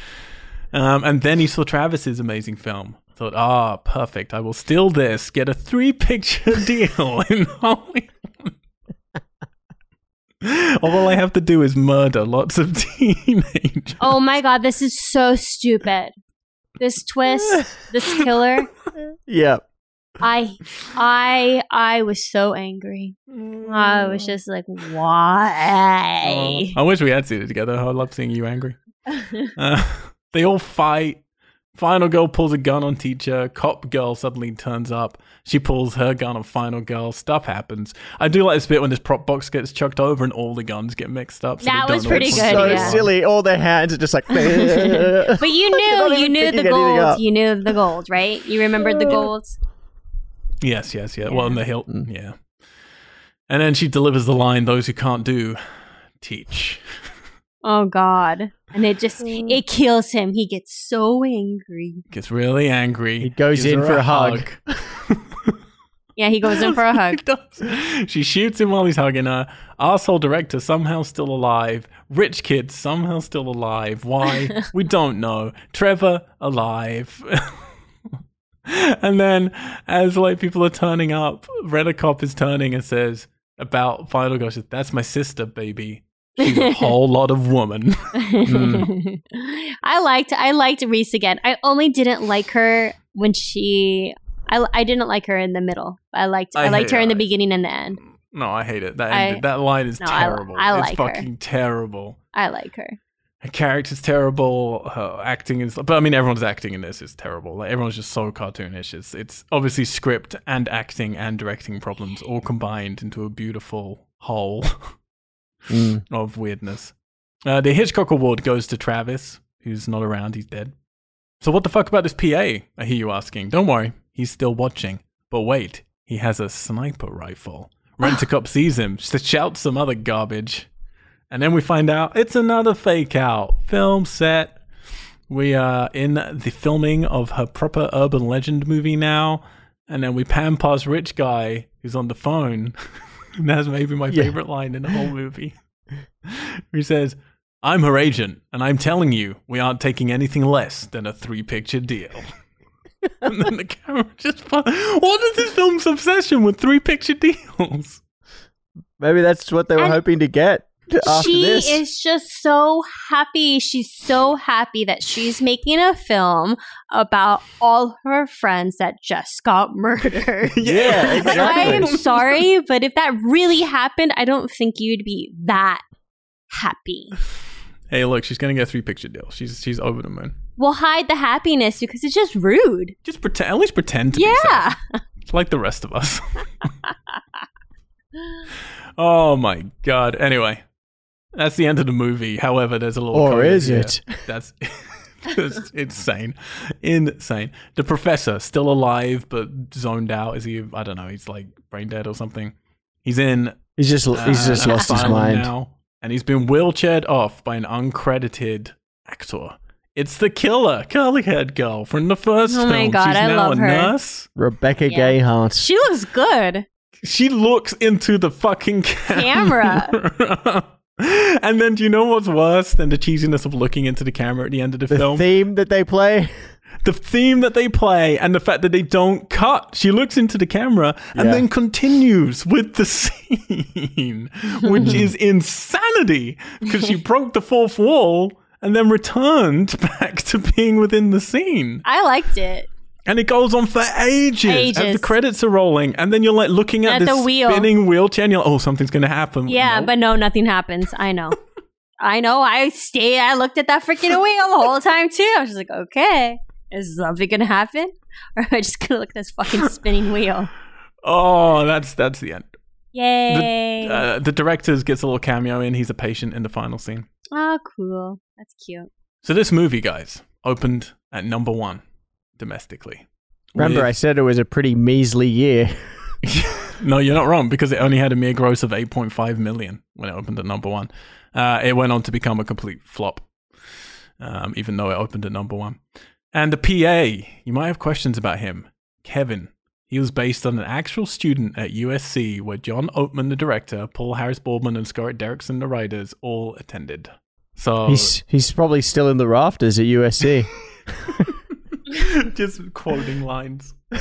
Um, and then he saw Travis's amazing film. Thought, ah, perfect. I will steal this, get a three picture deal in Hollywood. All I have to do is murder lots of [laughs] teenagers. oh my god, this is so stupid. This twist, this [laughs] killer. Yeah. I, I, I was so angry. I was just like, why? I wish we had seen it together. I love seeing you angry. [laughs] Uh, they all fight. Final girl pulls a gun on teacher. Cop girl suddenly turns up. She pulls her gun on final girl. Stuff happens. I do like this bit when this prop box gets chucked over and all the guns get mixed up. So they That don't was pretty good, so yeah. silly. All their hands are just like. [laughs] But you [laughs] not knew, you knew the picking anything up. gold. You knew the gold, right? You remembered the gold. Yes, yes, yeah. Well, in the hilt, Mm. yeah. And then she delivers the line: "Those who can't do, teach." [laughs] Oh God! And it just it kills him. He gets so angry. Gets really angry. He goes gives in for a hug. [laughs] Yeah, he goes in for a [laughs] hug. She shoots him while he's hugging her. Asshole director somehow still alive. Rich kid somehow still alive. Why? [laughs] we don't know. Trevor alive. and then as like people are turning up, Redicop is turning and says about Final Girl, says, that's my sister, baby. She's a [laughs] whole lot of woman. I liked I liked Reese again. I only didn't like her when she. I, I didn't like her in the middle. I liked I, I liked her in the her. beginning and the end. No, I hate it. That ended, that line is No, terrible. I it's like her. fucking terrible. I like her. her character's terrible. Her acting is, but I mean, everyone's acting in this is terrible. Like everyone's just so cartoonish. It's it's obviously script and acting and directing problems all combined into a beautiful whole [laughs] Mm. of weirdness. Uh, the Hitchcock Award goes to Travis, who's not around. He's dead. So what the fuck about this PA? I hear you asking. Don't worry, he's still watching. But wait, he has a sniper rifle. [sighs] Rent-a-cop sees him, sh- shouts some other garbage. And then we find out it's another fake out. Film set. We are in the filming of her proper urban legend movie now. And then we pan past Rich Guy who's on the phone. [laughs] and that's maybe my Yeah. favorite line in the whole movie. he says, I'm her agent, and I'm telling you, we aren't taking anything less than a three picture deal. [laughs] and then the camera just. fu- What is this film's obsession with three picture deals? Maybe that's what they were And hoping to get after she this. is just so happy. She's so happy that she's making a film about all her friends that just got [laughs] murdered. [laughs] Yeah, Like, I am sorry, but if that really happened, I don't think you'd be that happy. Hey, look, she's gonna get a three picture deal. She's she's over the moon. We'll hide the happiness because it's just rude. Just pretend. At least pretend to be Yeah. sad. [laughs] like the rest of us. oh my god. Anyway, that's the end of the movie. However, there's a little. Or code is here. it? [laughs] That's. That's [laughs] insane, insane. The professor still alive but zoned out. Is he? I don't know. He's like brain dead or something. He's in He's just he's just uh, lost his mind. now, and he's been wheelchaired off by an uncredited actor. It's the killer, curly haired girl from the first Oh film. my God, She's I now love a her. nurse. Rebecca Yeah. Gayheart. She looks good. She looks into the fucking camera. [laughs] [laughs] and then, do you know what's worse than the cheesiness of looking into the camera at the end of the, The film? The theme that they play. the theme that they play and the fact that they don't cut. She looks into the camera and Yeah. then continues with the [laughs] scene, which is [laughs] insanity because she broke the fourth wall and then returned back to being within the scene. I liked it. And it goes on for ages, as the credits are rolling. And then you're like looking at, At this the wheel. spinning wheelchair and you're like, oh, something's going to happen. Yeah, Nope. but no, nothing happens. I know. [laughs] I know. I stayed. I looked at that freaking wheel the whole time too. I was just like, okay, is something gonna happen, [laughs] or am I just gonna look at this fucking spinning wheel? [laughs] Oh, that's that's the end. Yay! The, uh, the director gets a little cameo in. He's a patient in the final scene. oh, cool. That's cute. So this movie, guys, opened at number one domestically. Remember, I said it was a pretty measly year. [laughs] [laughs] no, you're not wrong because it only had a mere gross of 8.5 million when it opened at number one. Uh, it went on to become a complete flop, um, even though it opened at number one. And the PA, you might have questions about him, Kevin. He was based on an actual student at USC where John Ottman, the director, Paul Harris Boardman, and Scarlett Derrickson, the writers, all attended. So He's he's probably still in the rafters at USC. [laughs] [laughs] just quoting lines. [laughs]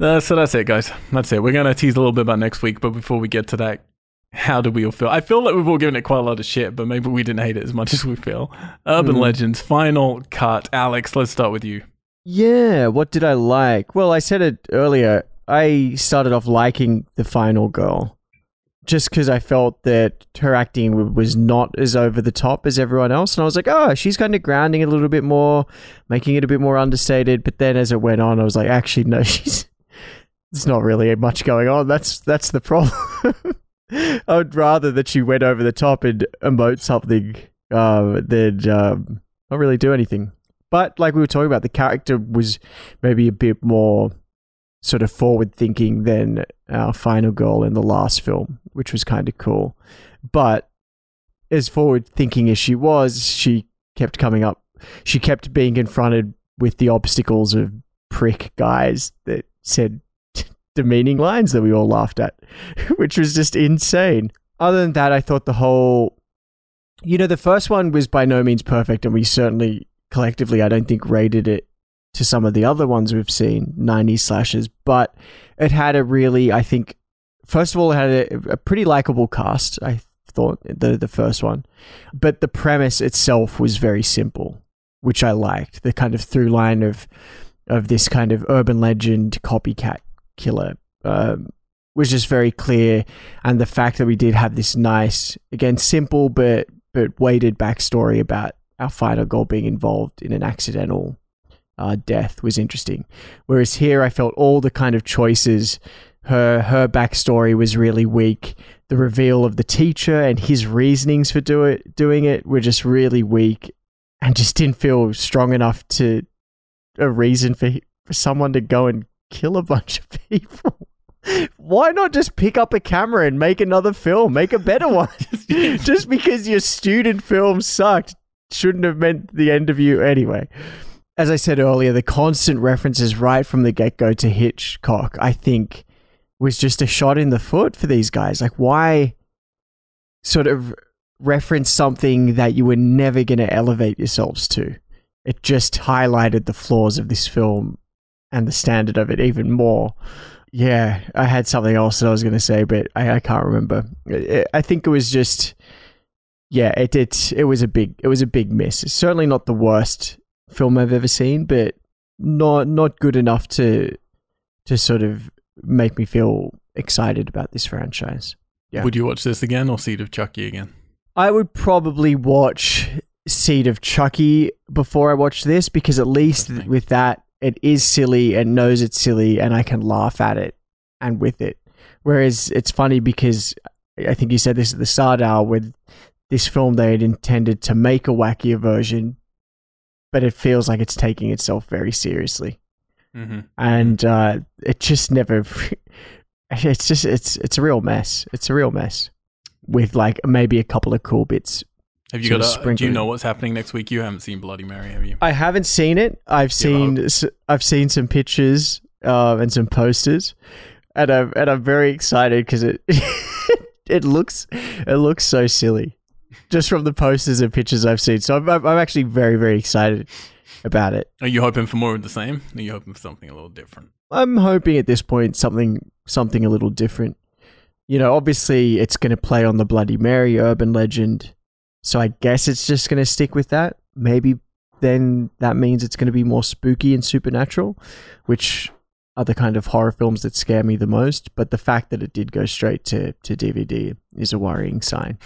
Uh, so that's it, guys. That's it. We're going to tease a little bit about next week, but before we get to that, how do we all feel? I feel like we've all given it quite a lot of shit, but maybe we didn't hate it as much [laughs] as we feel. Urban Hmm. Legends, final cut. Alex, let's start with you. yeah, what did I like? Well, I said it earlier. I started off liking the final girl just because I felt that her acting was not as over the top as everyone else. And I was like, oh, she's kind of grounding it a little bit more, making it a bit more understated. But then as it went on, I was like, actually, no, [laughs] she's. There's not really much going on. That's that's the problem. [laughs] I would rather that she went over the top and emote something uh, than um, not really do anything. But like we were talking about, the character was maybe a bit more sort of forward thinking than our final girl in the last film, which was kind of cool. But as forward thinking as she was, she kept coming up. She kept being confronted with the obstacles of prick guys that said demeaning lines that we all laughed at, [laughs] which was just insane. Other than that, I thought the whole, you know, the first one was by no means perfect, and we certainly collectively, I don't think, rated it to some of the other ones we've seen, 90s slashers, but it had a really, I think, first of all, it had a, a pretty likable cast, I thought, the, the first one. But the premise itself was very simple, which I liked. The kind of through line of, of this kind of urban legend copycat killer um, was just very clear. And the fact that we did have this nice, again, simple but, but weighted backstory about our final goal being involved in an accidental uh, death was interesting. Whereas here, I felt all the kind of choices. Her her backstory was really weak. The reveal of the teacher and his reasonings for do it, doing it were just really weak, and just didn't feel strong enough to a reason for for someone to go and kill a bunch of people. [laughs] Why not just pick up a camera and make another film, make a better one? [laughs] just because your student film sucked shouldn't have meant the end of you anyway. As I said earlier, the constant references right from the get go to Hitchcock, I think, was just a shot in the foot for these guys. Like, why sort of reference something that you were never going to elevate yourselves to? It just highlighted the flaws of this film and the standard of it even more. Yeah, I had something else that I was going to say, but I, I can't remember. I, think it was just, yeah, it, it it was a big it was a big miss. It's certainly not the worst film I've ever seen, but not not good enough to to sort of make me feel excited about this franchise. Yeah. Would you watch this again or Seed of Chucky again? I would probably watch seed of Chucky before I watched this because at least Interesting. with that it is silly and knows it's silly and I can laugh at it and with it. Whereas it's funny because I think you said this at the start, Al, with this film they had intended to make a wackier version, but it feels like it's taking itself very seriously. Hmm And uh, it just never [laughs] it's just it's it's a real mess. It's a real mess. With like maybe a couple of cool bits Have you got a, do you know what's happening next week? You haven't seen Bloody Mary, have you? I haven't seen it. I've seen—I've seen some pictures uh, and some posters, and I'm and I'm very excited because it [laughs] it looks it looks so silly, just from the posters and pictures I've seen. So I'm I'm actually very very excited about it. Are you hoping for more of the same? Are you hoping for something a little different? I'm hoping at this point something something a little different. You know, obviously it's going to play on the Bloody Mary urban legend, so I guess it's just going to stick with that. Maybe then that means it's going to be more spooky and supernatural, which are the kind of horror films that scare me the most. But the fact that it did go straight to, to DVD is a worrying sign,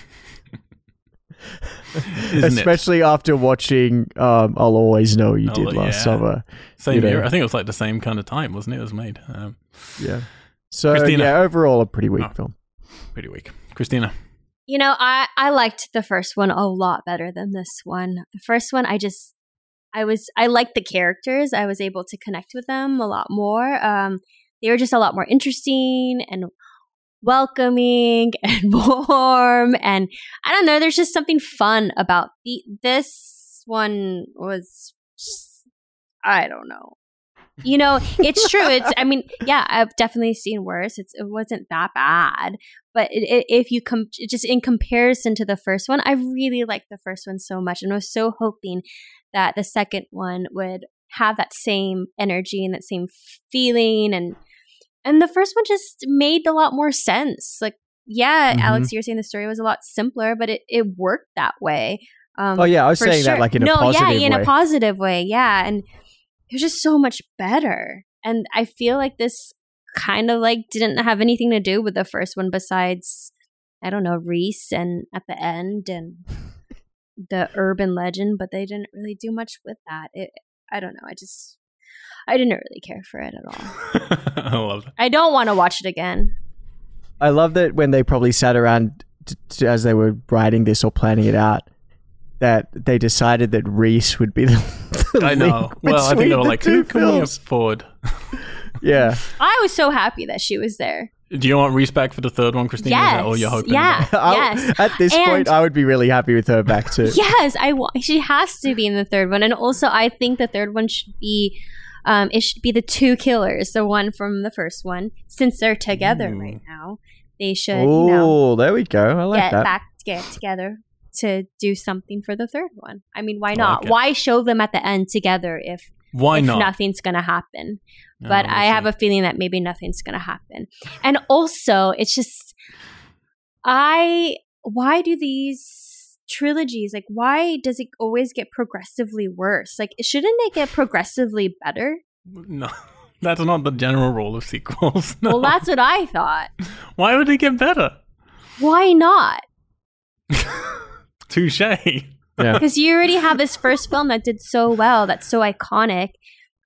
Isn't it? especially after watching um, "I'll Always Know You Oh, Did Last yeah. Summer." Same you know. year. I think it was like the same kind of time, wasn't it? It was made. Um, Yeah. So Christina. yeah, overall a pretty weak Oh. film. pretty weak. Christina. You know, I I liked the first one a lot better than this one. The first one, I just I was I liked the characters. I was able to connect with them a lot more. Um, they were just a lot more interesting and welcoming [laughs] and warm. And I don't know, there's just something fun about the this one was just, I don't know. You know, it's true. It's I mean, [laughs] yeah, I've definitely seen worse. It's it wasn't that bad but it, it, if you com- just in comparison to the first one i really liked the first one so much and I was so hoping that the second one would have that same energy and that same feeling and and the first one just made a lot more sense like yeah Mhm. alex you're saying the story was a lot simpler but it, it worked that way um, Oh yeah, I was saying that like in a no, positive yeah, in way. a positive way, yeah, and it was just so much better. And I feel like this kind of like didn't have anything to do with the first one besides I don't know Reese and at the end and [laughs] the urban legend, but they didn't really do much with that. It, I don't know. I just I didn't really care for it at all. [laughs] I love that. I don't want to watch it again. I love that when they probably sat around t- t- as they were writing this or planning it out, that they decided that Reese would be the. [laughs] the I know. Well, I think they were the like, two who can we films. afford? [laughs] Yeah, I was so happy that she was there. Do you want Reese back for the third one, Christina? Is that all you're hoping? yeah. Yes. At this And- point, I would be really happy with her back too. Yes, I she has to be in the third one, and also I think the third one should be, um, it should be the two killers, the one from the first one, since they're together Ooh. right now. They should, you know, Oh, there we go. I like get that. back get together to do something for the third one. I mean, why not? like why show them at the end together if Why if not? nothing's gonna happen? No, but I have a feeling that maybe nothing's going to happen. And also, it's just I why do these trilogies like why does it always get progressively worse? Like shouldn't it get progressively better? No, [laughs] that's not the general rule of sequels. [laughs] No. Well, that's what I thought. Why would it get better? Why not? [laughs] Touche. Yeah. Because you already have this first film that did so well, that's so iconic.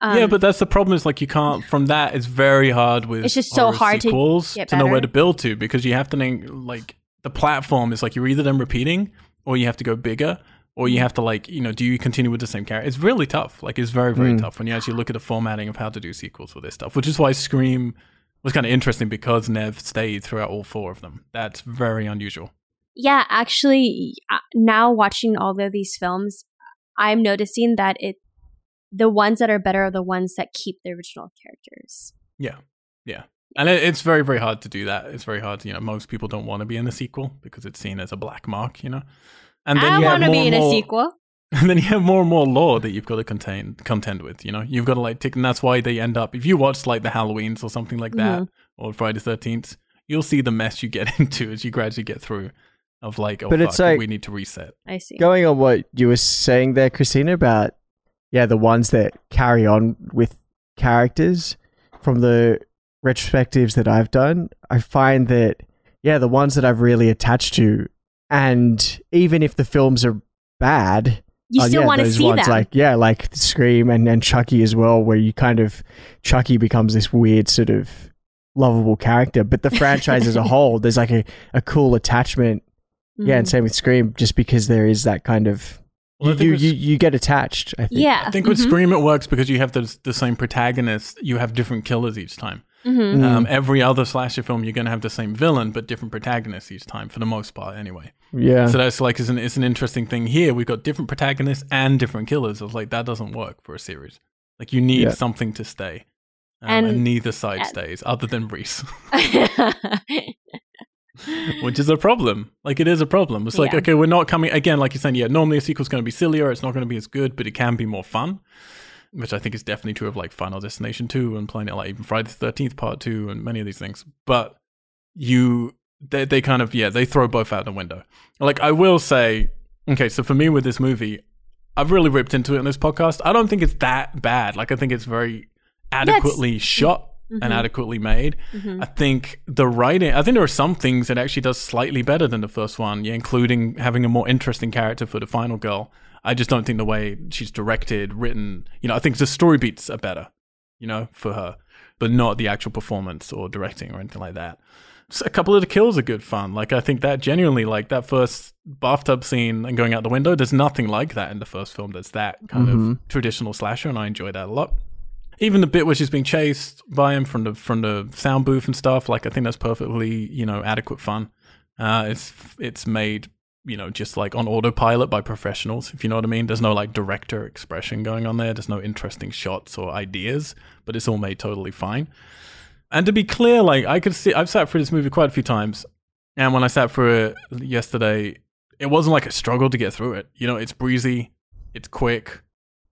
Um, yeah, but that's the problem. Is like you can't from that. It's very hard with. It's just so horror hard to sequels get to know where to build to because you have to think like the platform is like you're either them repeating or you have to go bigger or you have to like you know do you continue with the same character? It's really tough. Like it's very very Mm. tough when you actually look at the formatting of how to do sequels for this stuff. Which is why Scream was kind of interesting because Neve stayed throughout all four of them. That's very unusual. Yeah, actually, uh, now watching all of these films, I'm noticing that it the ones that are better are the ones that keep the original characters. Yeah, yeah, and it, it's very very hard to do that. It's very hard. You know, most people don't want to be in a sequel because it's seen as a black mark. You know, and I you want to be and in a sequel. [laughs] And then you have more and more lore that you've got to contain contend with. You know, you've got to like tick, and that's why they end up. If you watch like the Halloweens or something like that, Mm-hmm. or Friday Thirteenth, you'll see the mess you get [laughs] into as you gradually get through. Of like, oh, But fuck, it's like- we need to reset. I see. Going on what you were saying there, Christina, about yeah, the ones that carry on with characters from the retrospectives that I've done, I find that yeah, the ones that I've really attached to, and even if the films are bad. You Oh, still yeah, want to see ones them. like yeah, like Scream and and Chucky as well, where you kind of Chucky becomes this weird sort of lovable character, but the [laughs] franchise as a whole, there's like a, a cool attachment. Yeah, and Mhm. same with Scream, just because there is that kind of Well, you, you, you you get attached. I think. yeah. I think with mhm, Scream it works because you have the, the same protagonist. You have different killers each time. Mhm. Mm. Um, every other slasher film, you're going to have the same villain, but different protagonists each time, for the most part, anyway. yeah. So that's like it's an it's an interesting thing here. We've got different protagonists and different killers. I was like, that doesn't work for a series. Like you need Yeah. something to stay, um, and, And- neither side and- stays, other than Reese, [laughs] which is a problem. Like it is a problem. It's like Yeah. okay, we're not coming again. Like you're saying, yeah. Normally a sequel's going to be sillier. It's not going to be as good, but it can be more fun. Which I think is definitely true of like Final Destination 2 and playing it like even Friday the 13th Part 2 and many of these things. But you, they, they kind of, yeah, they throw both out the window. Like I will say, okay, so for me with this movie, I've really ripped into it in this podcast. I don't think it's that bad. Like I think it's very adequately shot and Mhm. adequately made. Mhm. I think the writing, I think there are some things it actually does slightly better than the first one, yeah, including having a more interesting character for the final girl. I just don't think the way she's directed, written, you know, I think the story beats are better, you know, for her, but not the actual performance or directing or anything like that. So a couple of the kills are good fun. Like I think that genuinely, like that first bathtub scene and going out the window, there's nothing like that in the first film. That's that kind Mhm. of traditional slasher, and I enjoy that a lot. Even the bit where she's being chased by him from the from the sound booth and stuff, like I think that's perfectly you know adequate fun. Uh, it's it's made you know just like on autopilot by professionals, if you know what I mean. There's no like director expression going on there. There's no interesting shots or ideas, but it's all made totally fine. And to be clear, like I could see, I've sat through this movie quite a few times, and when I sat through it yesterday, it wasn't like a struggle to get through it. You know, it's breezy, it's quick.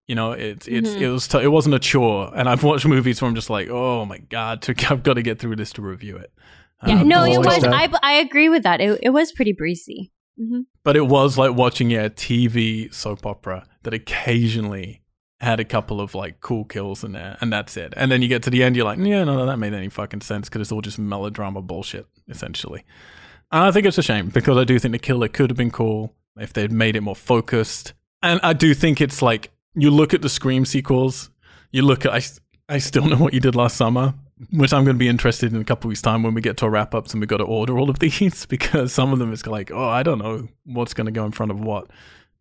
You know, it's it's Mhm. it was t- it wasn't a chore. And I've watched movies where I'm just like, oh my god, to, [laughs] I've got to get through this to review it. Yeah, Um, no, it was. I, I agree with that. It, it was pretty breezy. Hmm but it was like watching yeah, a TV soap opera that occasionally had a couple of like cool kills in there, and that's it. And then you get to the end, you're like, yeah, no, no, that made any fucking sense because it's all just melodrama bullshit, essentially. And I think it's a shame because I do think the killer could have been cool if they'd made it more focused. And I do think it's like you look at the Scream sequels, you look at I, I still know what you did last summer, which I'm going to be interested in a couple weeks time when we get to our wrap ups and we've got to order all of these [laughs] because some of them is like, oh, I don't know what's going to go in front of what,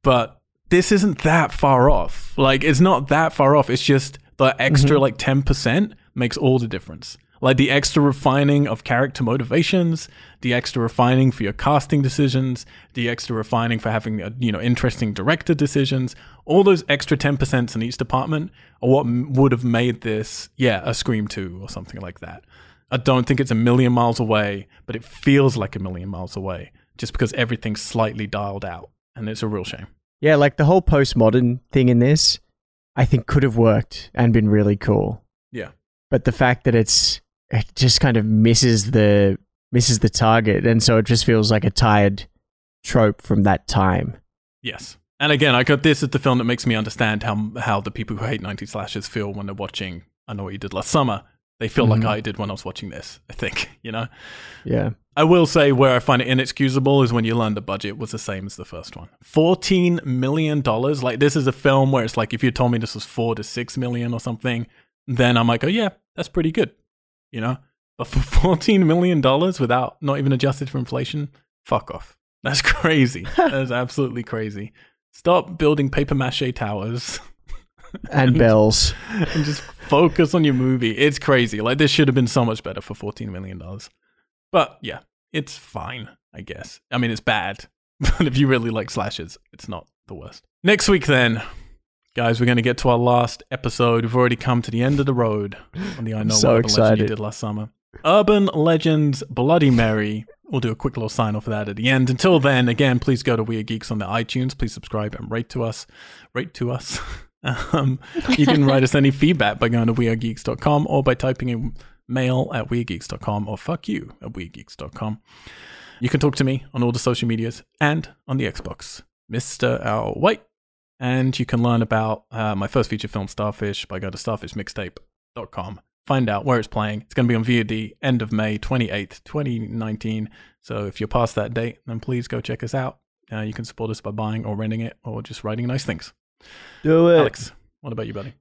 but this isn't that far off. Like it's not that far off. It's just the extra mm-hmm. like ten percent makes all the difference. Like the extra refining of character motivations, the extra refining for your casting decisions, the extra refining for having uh, you know interesting director decisions. All those extra ten percent in each department are what m- would have made this, yeah, a Scream two or something like that. I don't think it's a million miles away, but it feels like a million miles away just because everything's slightly dialed out, and it's a real shame. Yeah, like the whole postmodern thing in this, I think could have worked and been really cool. Yeah. But the fact that it's it just kind of misses the misses the target, and so it just feels like a tired trope from that time. Yes. And again, I got this is the film that makes me understand how how the people who hate 90 slashers feel when they're watching I Know What You Did Last Summer. They feel Mhm. like I did when I was watching this, I think, [laughs] you know? Yeah. I will say where I find it inexcusable is when you learn the budget was the same as the first one. $14 million. Like, this is a film where it's like, if you told me this was four to six million or something, then I'm like, oh, yeah, that's pretty good, you know? But for [laughs] $14 million without not even adjusted for inflation, fuck off. That's [laughs] crazy. That's absolutely crazy. Stop building paper mache towers [laughs] And bells. and just focus on your movie. It's crazy. Like this should have been so much better for fourteen million dollars. But yeah, it's fine, I guess. I mean, it's bad, but if you really like slashers, it's not the worst. Next week, then, guys, we're going to get to our last episode. We've already come to the end of the road on the I Know So What Legend you did last summer. Urban Legends Bloody Mary. We'll do a quick little sign off of that at the end. Until then, again, please go to Weird Geeks on the iTunes. Please subscribe and rate to us. Rate to us. [laughs] Um, you can write us any [laughs] feedback by going to weirdgeeks.com or by typing in mail at weirdgeeks.com or fuck you at weirdgeeks.com. You can talk to me on all the social medias and on the Xbox, Mr. Al White. And you can learn about uh, my first feature film, Starfish, by going to starfishmixtape.com. Find out where it's playing. It's going to be on VOD end of May 28th, 2019. So if you're past that date, then please go check us out. Uh, you can support us by buying or renting it or just writing nice things. Do it. Alex, what about you, buddy?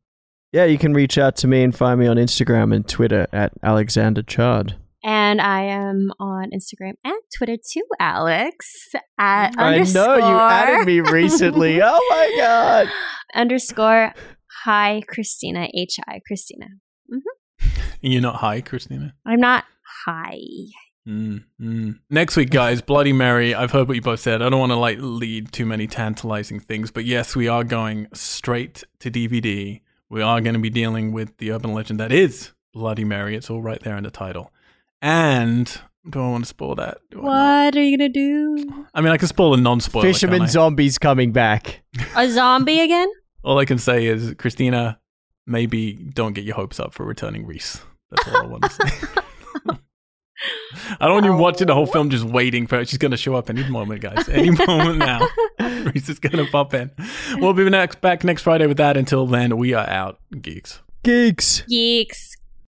Yeah, you can reach out to me and find me on Instagram and Twitter at Alexander Chard. And I am on Instagram and Twitter too, Alex. At I underscore, know you added me recently. oh my god. [laughs] underscore hi Christina H I Christina. You're not hi Christina. I'm not hi. Mm, mm. Next week, guys, Bloody Mary. I've heard what you both said. I don't want to like lead too many tantalizing things, but yes, we are going straight to DVD. We are going to be dealing with the urban legend that is Bloody Mary. It's all right there in the title. And do I want to spoil that? Do What are you gonna do? I mean, I can spoil a non-spoiler. Fisherman can't I? zombies coming back. A zombie again? all I can say is, Christina, maybe don't get your hopes up for returning Reese. That's all I want to say. [laughs] I don't want you oh, watching the whole film just waiting for her. She's going to show up any moment, guys. Any moment now. [laughs] Reese is going to pop in. We'll be next, back next Friday with that. Until then, we are out, geeks. Geeks. Geeks.